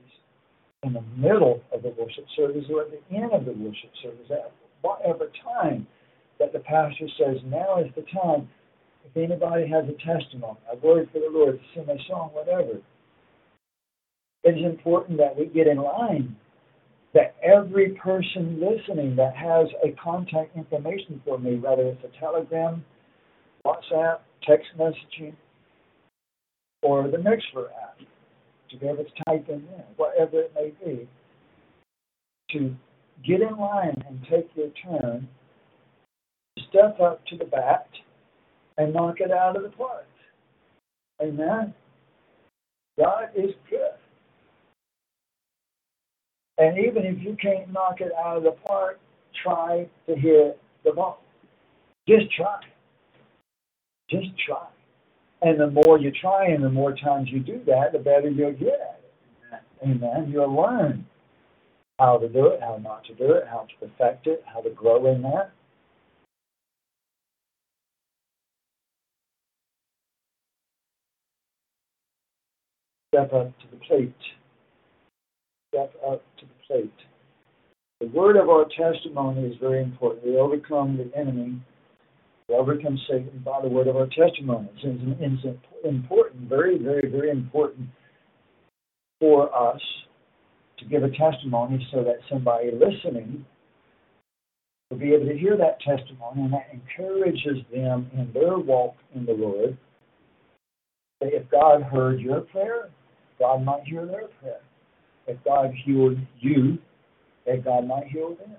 in the middle of the worship service, or at the end of the worship service, at whatever time that the pastor says, now is the time. If anybody has a testimony, a word for the Lord, to sing a song, whatever, it is important that we get in line. That every person listening that has a contact information for me, whether it's a telegram, WhatsApp, text messaging, or the Mixlr app, to type in whatever it may be, to get in line and take your turn, step up to the bat, and knock it out of the park. Amen. God is good. And even if you can't knock it out of the park, try to hit the ball. Just try. Just try. And the more you try and the more times you do that, the better you'll get at it. Amen. You'll learn how to do it, how not to do it, how to perfect it, how to grow in that. Step up to the plate step up to the plate. The word of our testimony is very important. We overcome the enemy, we overcome Satan by the word of our testimony. It's important, very, very, very important for us to give a testimony so that somebody listening will be able to hear that testimony and that encourages them in their walk in the Lord. If God heard your prayer, God might hear their prayer. If God healed you, that God might heal them.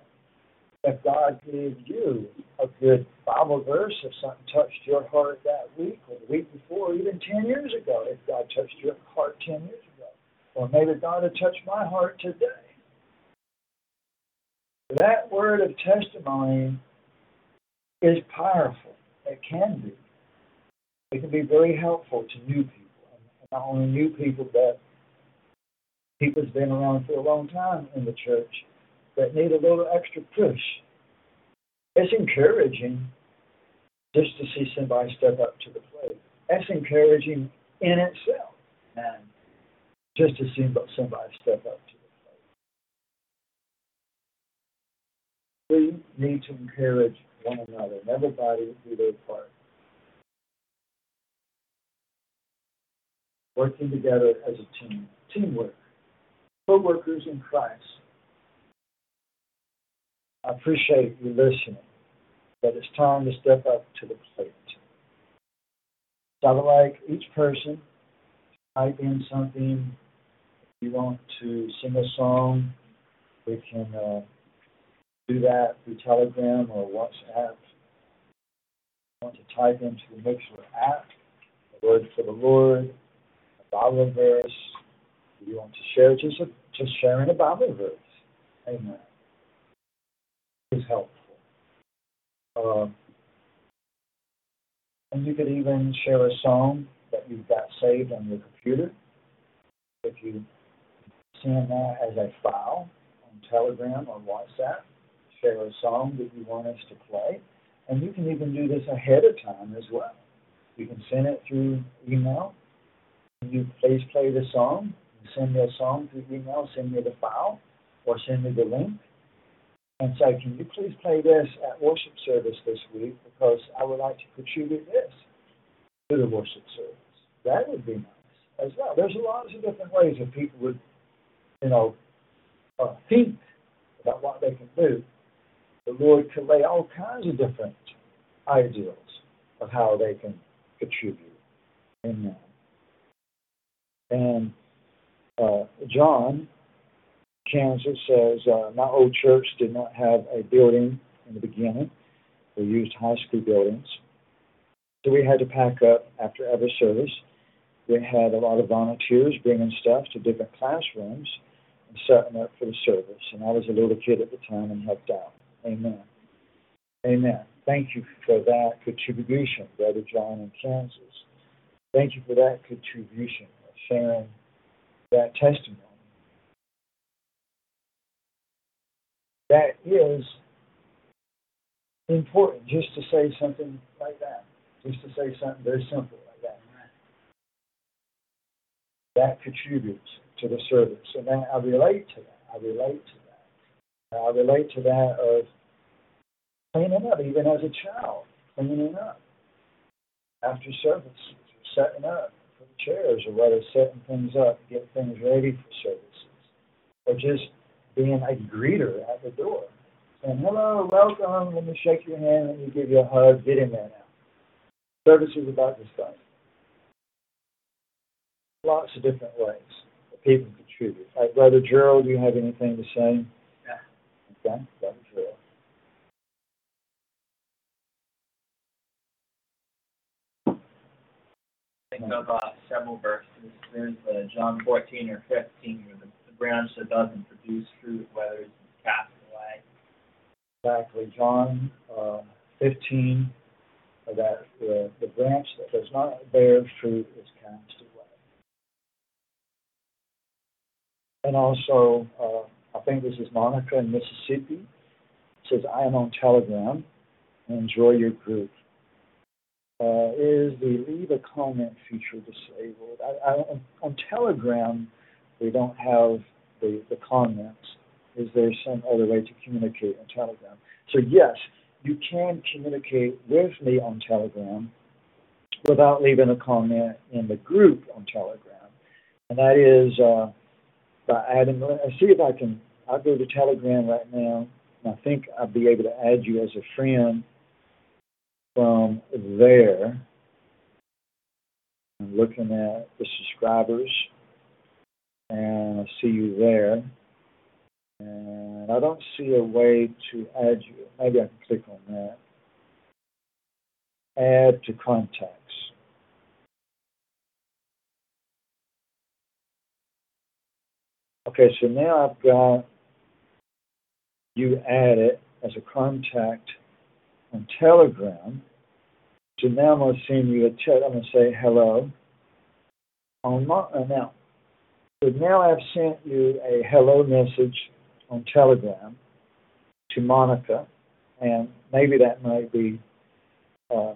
If God gave you a good Bible verse, if something touched your heart that week or the week before, or even 10 years ago, if God touched your heart 10 years ago, or maybe God had touched my heart today. That word of testimony is powerful. It can be. It can be very helpful to new people, and not only new people, but people that's been around for a long time in the church that need a little extra push. It's encouraging just to see somebody step up to the plate. That's encouraging in itself, and just to see somebody step up to the plate. We need to encourage one another, and everybody do their part. Working together as a team, teamwork co-workers in Christ. I appreciate you listening, but it's time to step up to the plate. So I would like each person to type in something. If you want to sing a song, we can uh, do that through Telegram or WhatsApp. You want to type into the Mixlr app, the word for the Lord, a Bible verse, if you want to share just a just sharing a Bible verse. Amen. Is helpful. Uh, and you could even share a song that you've got saved on your computer. If you send that as a file on Telegram or WhatsApp, share a song that you want us to play. And you can even do this ahead of time as well. You can send it through email. You please play the song? send me a song through email, send me the file, or send me the link, and say, can you please play this at worship service this week because I would like to contribute this to the worship service. That would be nice as well. There's lots of different ways that people would, you know, uh, think about what they can do. The Lord could lay all kinds of different ideals of how they can contribute. Amen. And uh, John, Kansas says, uh, my old church did not have a building in the beginning. We used high school buildings. So we had to pack up after every service. We had a lot of volunteers bringing stuff to different classrooms and setting up for the service. And I was a little kid at the time and helped out. Amen. Amen. thank you for that contribution, Brother John in Kansas. Thank you for that contribution sharing that testimony. That is important just to say something like that, just to say something very simple like that. That contributes to the service. And then I relate to that. I relate to that. I relate to that of cleaning up, even as a child, cleaning up after service, setting up for the chairs or whether setting things up, get things ready for services, or just being a greeter at the door, saying, hello, welcome, let me shake your hand, let me give you a hug, get in there now. Service is about this thing. Lots of different ways that people contribute. Like Brother Gerald, do you have anything to say? Yeah. Okay, Brother Gerald. think of uh, several verses. There's uh, John 14 or 15, where the, the branch that doesn't produce fruit, whether it's cast away. Exactly, John uh, 15, uh, that uh, the branch that does not bear fruit is cast away. And also, uh, I think this is Monica in Mississippi, says, I am on Telegram enjoy your group. Uh, is the leave a comment feature disabled? I, I, on, on Telegram, we don't have the, the comments. Is there some other way to communicate on Telegram? So, yes, you can communicate with me on Telegram without leaving a comment in the group on Telegram. And that is uh, by adding, I see if I can, I'll go to Telegram right now, and I think I'll be able to add you as a friend from there. I'm looking at the subscribers, and I see you there. And I don't see a way to add you. Maybe I can click on that. Add to contacts. Okay, so now I've got you added as a contact on Telegram. So now I'm going to send you a chat. I'm going to say hello. On my, uh, now, so now I've sent you a hello message on Telegram to Monica, and maybe that might be. Uh,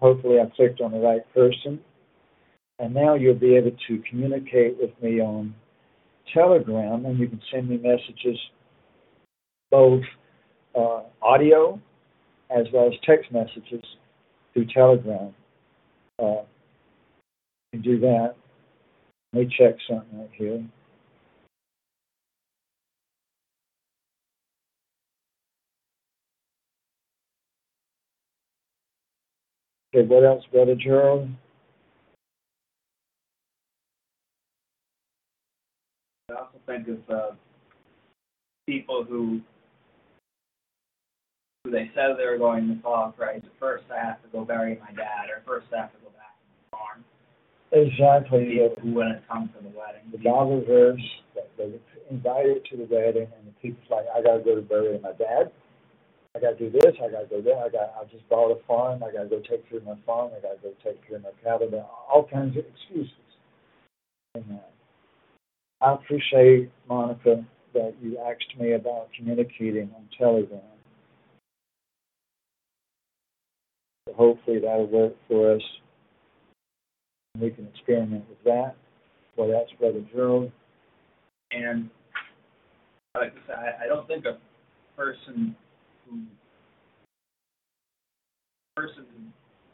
hopefully, I clicked on the right person, and now you'll be able to communicate with me on Telegram, and you can send me messages, both uh, audio as well as text messages through Telegram. Uh, you can do that. Let me check something right here. Okay, what else, Brother Gerald? I also think of uh, people who who they said they were going to follow Christ. First, I have to go bury my dad, or first, I have to. Exactly. People who wouldn't to the wedding. The Bible that they were invited to the wedding, and the people's like, I got to go to bury my dad. I got to do this. I got to go there. I got. I just bought a farm. I got to go take care of my farm. I got to go take care of my cattle. All kinds of excuses. Amen. Uh, I appreciate Monica that you asked me about communicating on Telegram. Hopefully that'll work for us. We can experiment with that. Well, that's Brother Gerald. And like I said, I, I don't think a person who person who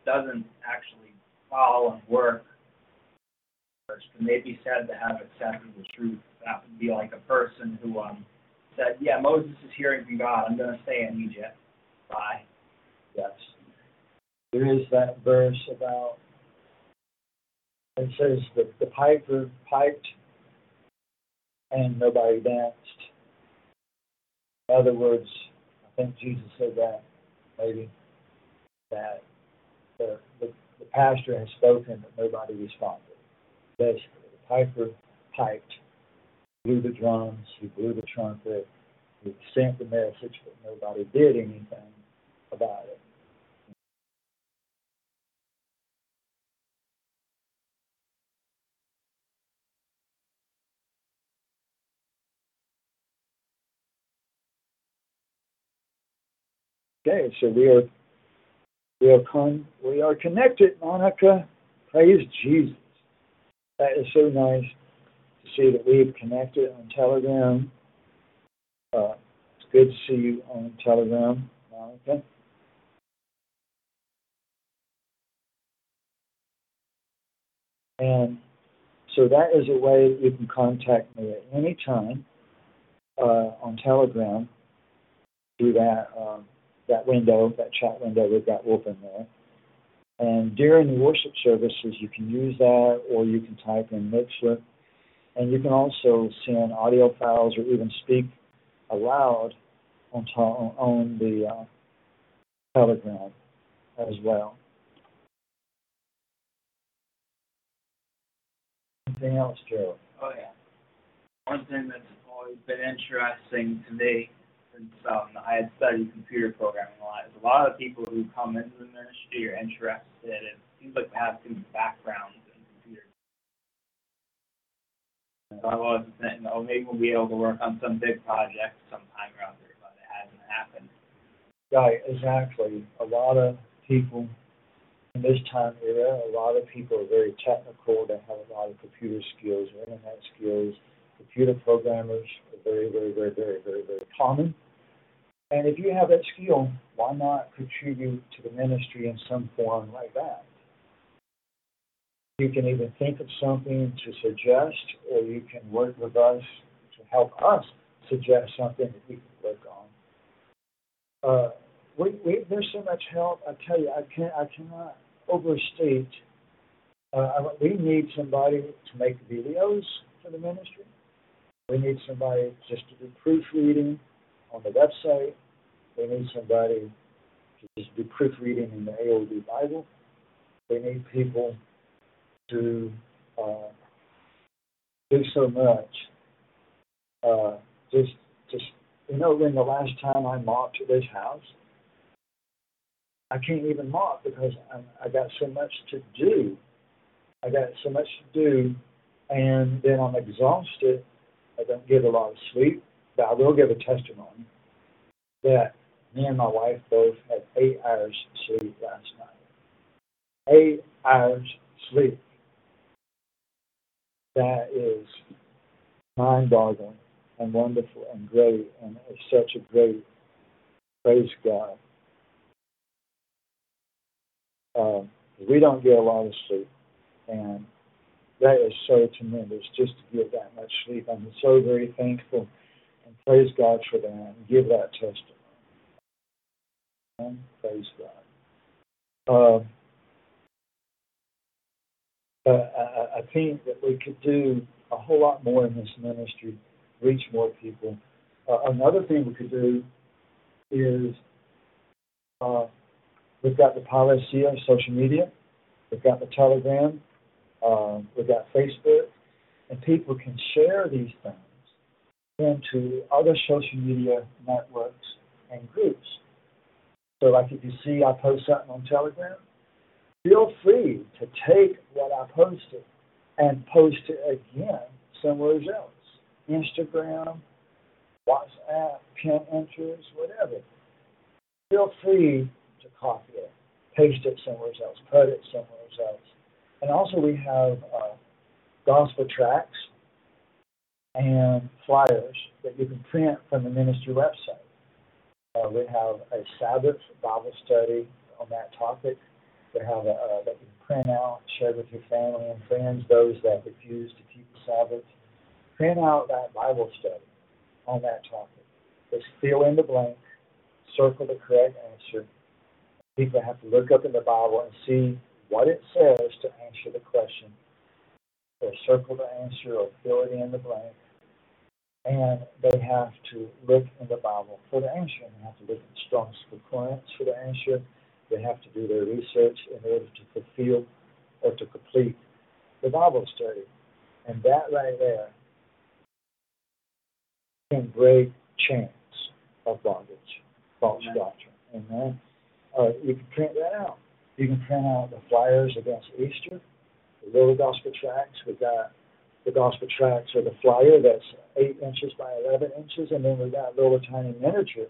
doesn't actually follow and work first can they be said to have accepted the truth. That would be like a person who um said, Yeah, Moses is hearing from God, I'm gonna stay in Egypt. Bye. Yes. There is that verse about it says the, the piper piped and nobody danced. In other words, I think Jesus said that maybe that the the, the pastor has spoken but nobody responded. Basically, the piper piped, blew the drums, he blew the trumpet, he sent the message, but nobody did anything about it. Okay, so we are we are con we are connected, Monica. Praise Jesus. That is so nice to see that we've connected on Telegram. Uh, it's good to see you on Telegram, Monica. And so that is a way that you can contact me at any time uh, on Telegram through that um, that window, that chat window we've got open there. And during the worship services, you can use that, or you can type in Mixlr, and you can also send audio files or even speak aloud on on the uh, Telegram as well. Anything else, Joe? Oh yeah. One thing that's always been interesting to me since um, I had studied computer programming a lot is a lot of the people who come into the ministry are interested. It seems like they have some backgrounds in computer. So I was thinking, oh, maybe we'll be able to work on some big project sometime or other, but it hasn't happened. Right, exactly. A lot of people in this time era, a lot of people are very technical. They have a lot of computer skills, or internet skills. Computer programmers are very, very, very, very, very, very common. And if you have that skill, why not contribute to the ministry in some form like that? You can even think of something to suggest, or you can work with us to help us suggest something that we can work on. Uh, we, we, there's so much help. I tell you, I can't, I cannot overstate. Uh, we need somebody to make videos for the ministry. We need somebody just to do proofreading on the website. We need somebody to just do proofreading in the AOD Bible. We need people to uh, do so much. Uh, just, just you know, when the last time I mopped this house, I can't even mop because I, I got so much to do. I got so much to do, and then I'm exhausted. I don't get a lot of sleep, but I will give a testimony that me and my wife both had eight hours sleep last night. Eight hours sleep. That is mind-boggling and wonderful and great, and it's such a great praise God. Um, we don't get a lot of sleep, and that is so tremendous just to get that much sleep. I'm so very thankful and praise God for that and give that testimony. And praise God. Um, but I, I think that we could do a whole lot more in this ministry, reach more people. Uh, another thing we could do is uh, we've got the policy of social media, we've got the Telegram, uh, we've got Facebook, and people can share these things into other social media networks and groups. So, like if you see I post something on Telegram, feel free to take what I posted and post it again somewhere else. Instagram, WhatsApp, Pinterest, whatever. Feel free to copy it, paste it somewhere else, put it somewhere else. And also we have uh, gospel tracts and flyers that you can print from the ministry website. Uh, we have a Sabbath Bible study on that topic. We have a, uh, that you can print out, share with your family and friends, those that refuse to keep the Sabbath. Print out that Bible study on that topic. Just fill in the blank, circle the correct answer. People have to look up in the Bible and see what it says to answer the question, or circle the answer, or fill it in the blank. And they have to look in the Bible for the answer. And they have to look in Strong's Concordance for the answer. They have to do their research in order to fulfill or to complete the Bible study. And that right there can break chains of bondage, false Amen. doctrine. Amen. Uh, you can print that out. You can print out the flyers against Easter, little gospel tracts. We've got the gospel tracts or the flyer that's eight inches by eleven inches, and then we've got little tiny miniature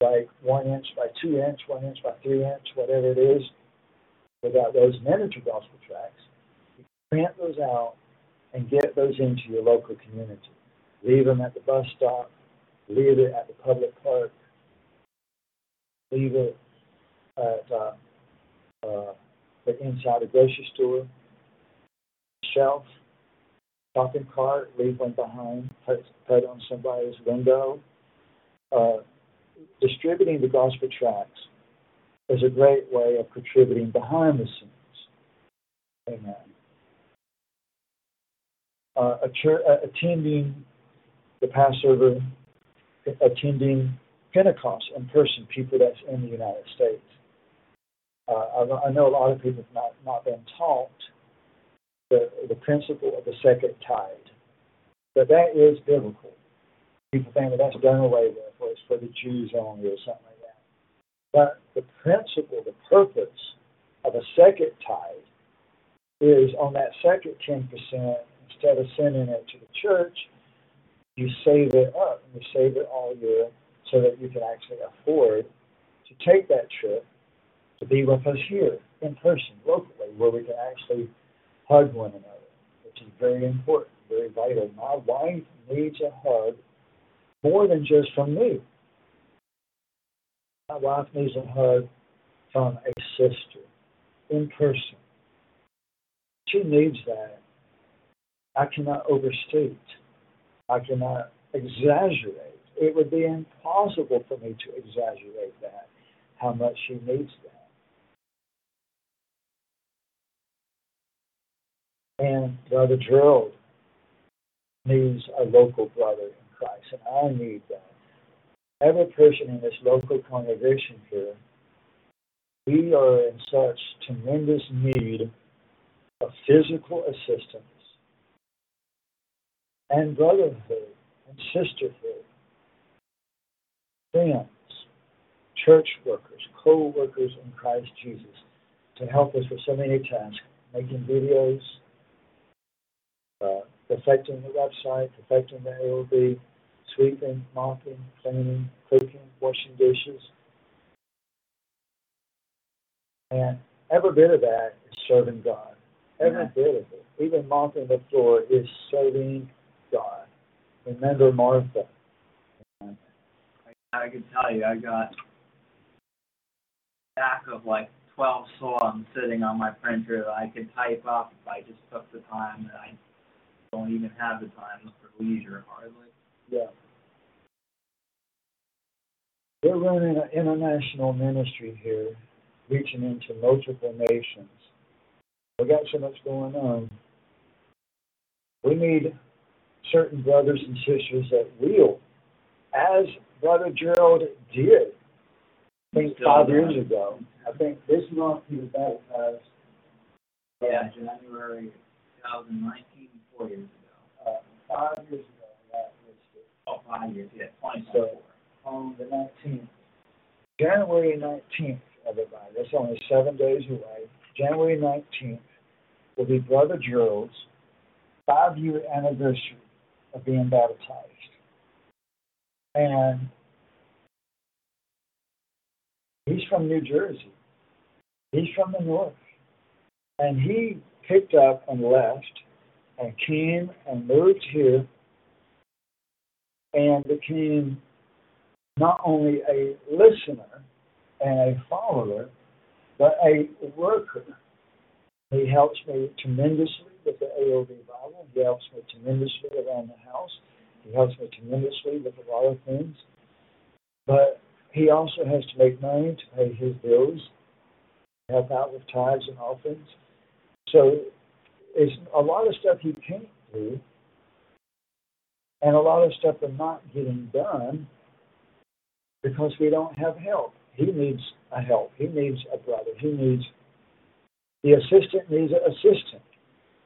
like one inch by two inch, one inch by three inch, whatever it is, without those miniature gospel tracts. You print those out and get those into your local community. Leave them at the bus stop, leave it at the public park, leave it at uh, uh, the inside a grocery store, shelf, shopping cart, leave one behind, put, put on somebody's window. Uh, distributing the gospel tracts is a great way of contributing behind the scenes. Amen. Uh, uh, attending the Passover, attending Pentecost in person, people that's in the United States. Uh, I, I know a lot of people have not, not been taught the, the principle of the second tithe, but that is biblical. People think that that's done away with, or it's for the Jews only, or something like that. But the principle, the purpose of a second tithe is on that second 10%, instead of sending it to the church, you save it up and you save it all year so that you can actually afford to take that trip to be with us here in person, locally, where we can actually hug one another, which is very important, very vital. My wife needs a hug more than just from me. My wife needs a hug from a sister in person. She needs that. I cannot overstate. I cannot exaggerate. It would be impossible for me to exaggerate that, how much she needs that. And Brother Gerald needs a local brother in Christ, and I need that. Every person in this local congregation here, we are in such tremendous need of physical assistance and brotherhood and sisterhood, friends, church workers, co workers in Christ Jesus to help us with so many tasks, making videos, uh, perfecting the website, perfecting the AOB, sweeping, mopping, cleaning, cooking, washing dishes. And every bit of that is serving God. Every Yeah. bit of it. Even mopping the floor is serving God. Remember Martha. I, can tell you, I got a stack of like 12 songs sitting on my printer that I could type up if I just took the time, and I don't even have the time for leisure hardly. Yeah. We're running an international ministry here, reaching into multiple nations. We got so much going on. We need certain brothers and sisters that will, as Brother Gerald did, I think five years ago. I think this month he was baptized. Yeah, January 2019, four years ago. Uh, five years ago, that was Oh, five years, yeah, 2024. So- on the nineteenth. January nineteenth, everybody, that's only seven days away. January nineteenth will be Brother Gerald's five-year anniversary of being baptized. And he's from New Jersey. He's from the north. And he picked up and left and came and moved here and became not only a listener and a follower, but a worker. He helps me tremendously with the AOB Bible. He helps me tremendously around the house. He helps me tremendously with a lot of things. But he also has to make money to pay his bills, help out with tithes and offerings. So it's a lot of stuff he can't do, and a lot of stuff are not getting done because we don't have help. He needs a help. He needs a brother. He needs the assistant needs an assistant,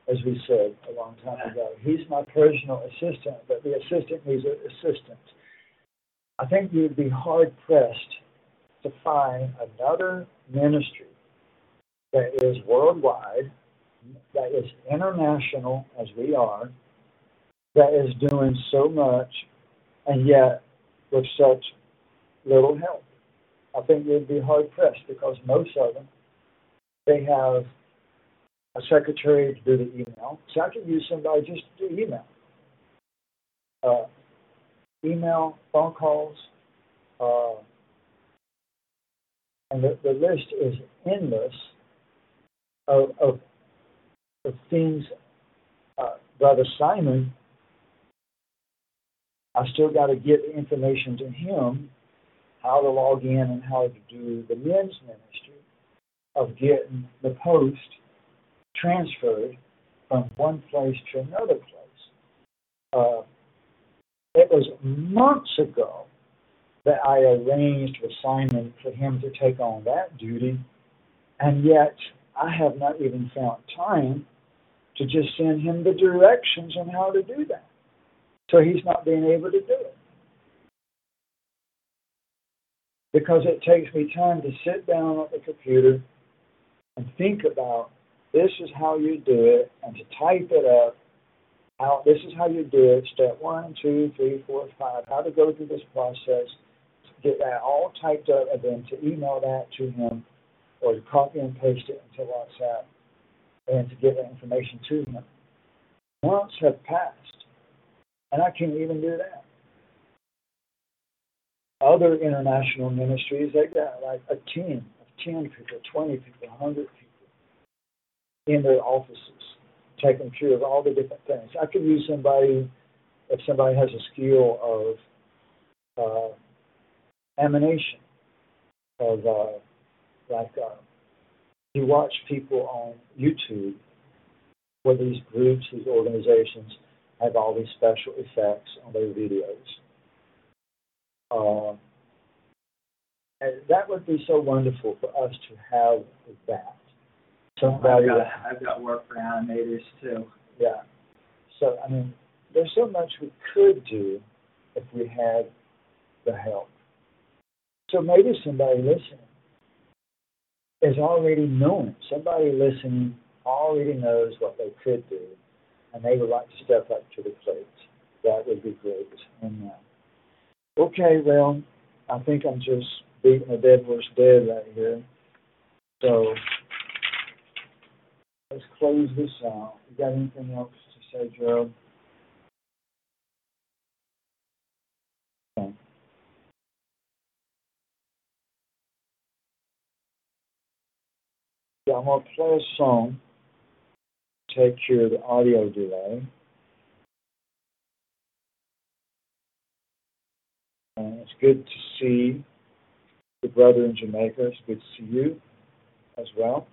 as we said a long time ago. He's my personal assistant, but the assistant needs an assistant. I think you'd be hard pressed to find another ministry that is worldwide, that is international as we are, that is doing so much and yet with such little help. I think you'd be hard pressed because most of them, they have a secretary to do the email. So I could use somebody just to do email. Uh, email, phone calls, uh, and the, the list is endless of, of, of things. Uh, Brother Simon, I still got to get information to him how to log in and how to do the men's ministry of getting the post transferred from one place to another place. Uh, it was months ago that I arranged with Simon for him to take on that duty, and yet I have not even found time to just send him the directions on how to do that. So he's not being able to do it. Because it takes me time to sit down at the computer and think about this is how you do it and to type it up how this is how you do it step one two three four five how to go through this process get that all typed up and then to email that to him or to copy and paste it into whatsapp and to get information to them. months have passed and i can't even do that other international ministries they got like a team of 10 people 20 people 100 people in their offices, taking care of all the different things. I could use somebody if somebody has a skill of uh, animation, of uh, like uh, you watch people on YouTube where these groups, these organizations have all these special effects on their videos. Uh, and that would be so wonderful for us to have that somebody. I've got, I've got work for animators too. Yeah. So I mean, there's so much we could do if we had the help. So maybe somebody listening is already knowing. Somebody listening already knows what they could do, and they would like to step up to the plate. That would be great. Okay, well, I think I'm just beating a dead horse dead right here. So let's close this out. You got anything else to say, Gerald? Yeah, I'm to play a song, take care of the audio delay. And it's good to see the brother in Jamaica. It's good to see you as well.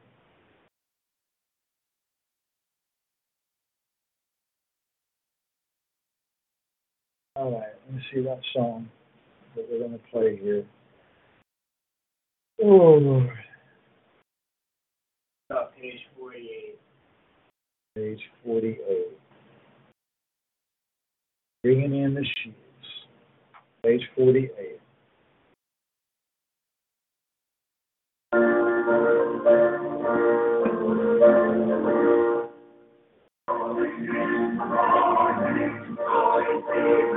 All right, let me see that song that we're going to play here. Oh, Lord. Uh, page 48. Page 48. Bringing in the Sheaves. Page 48. Waiting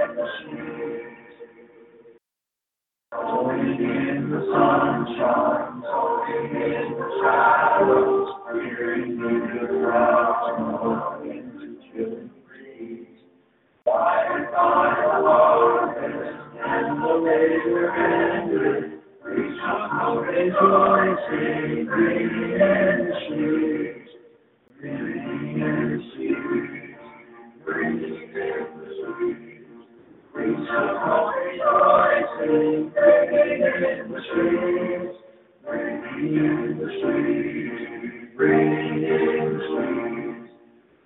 sunshine, sowing in the shadows, peering in the clouds, blowing in the chilling breeze. By and the harvest and the labor ended, come rejoicing, in the sheaves. Sheaves. We shall come rejoicing, bringing in the sheaves, bringing in the sheaves, bringing in the sheaves.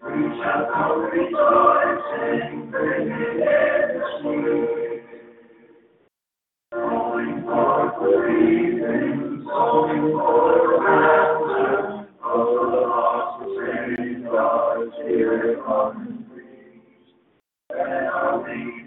We shall come rejoicing, bringing in the sheep. Going forth for evening, sowing for rapture, oh, the lost is saved, God's Spirit on the breeze. And our week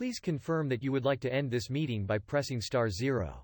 Please confirm that you would like to end this meeting by pressing star zero.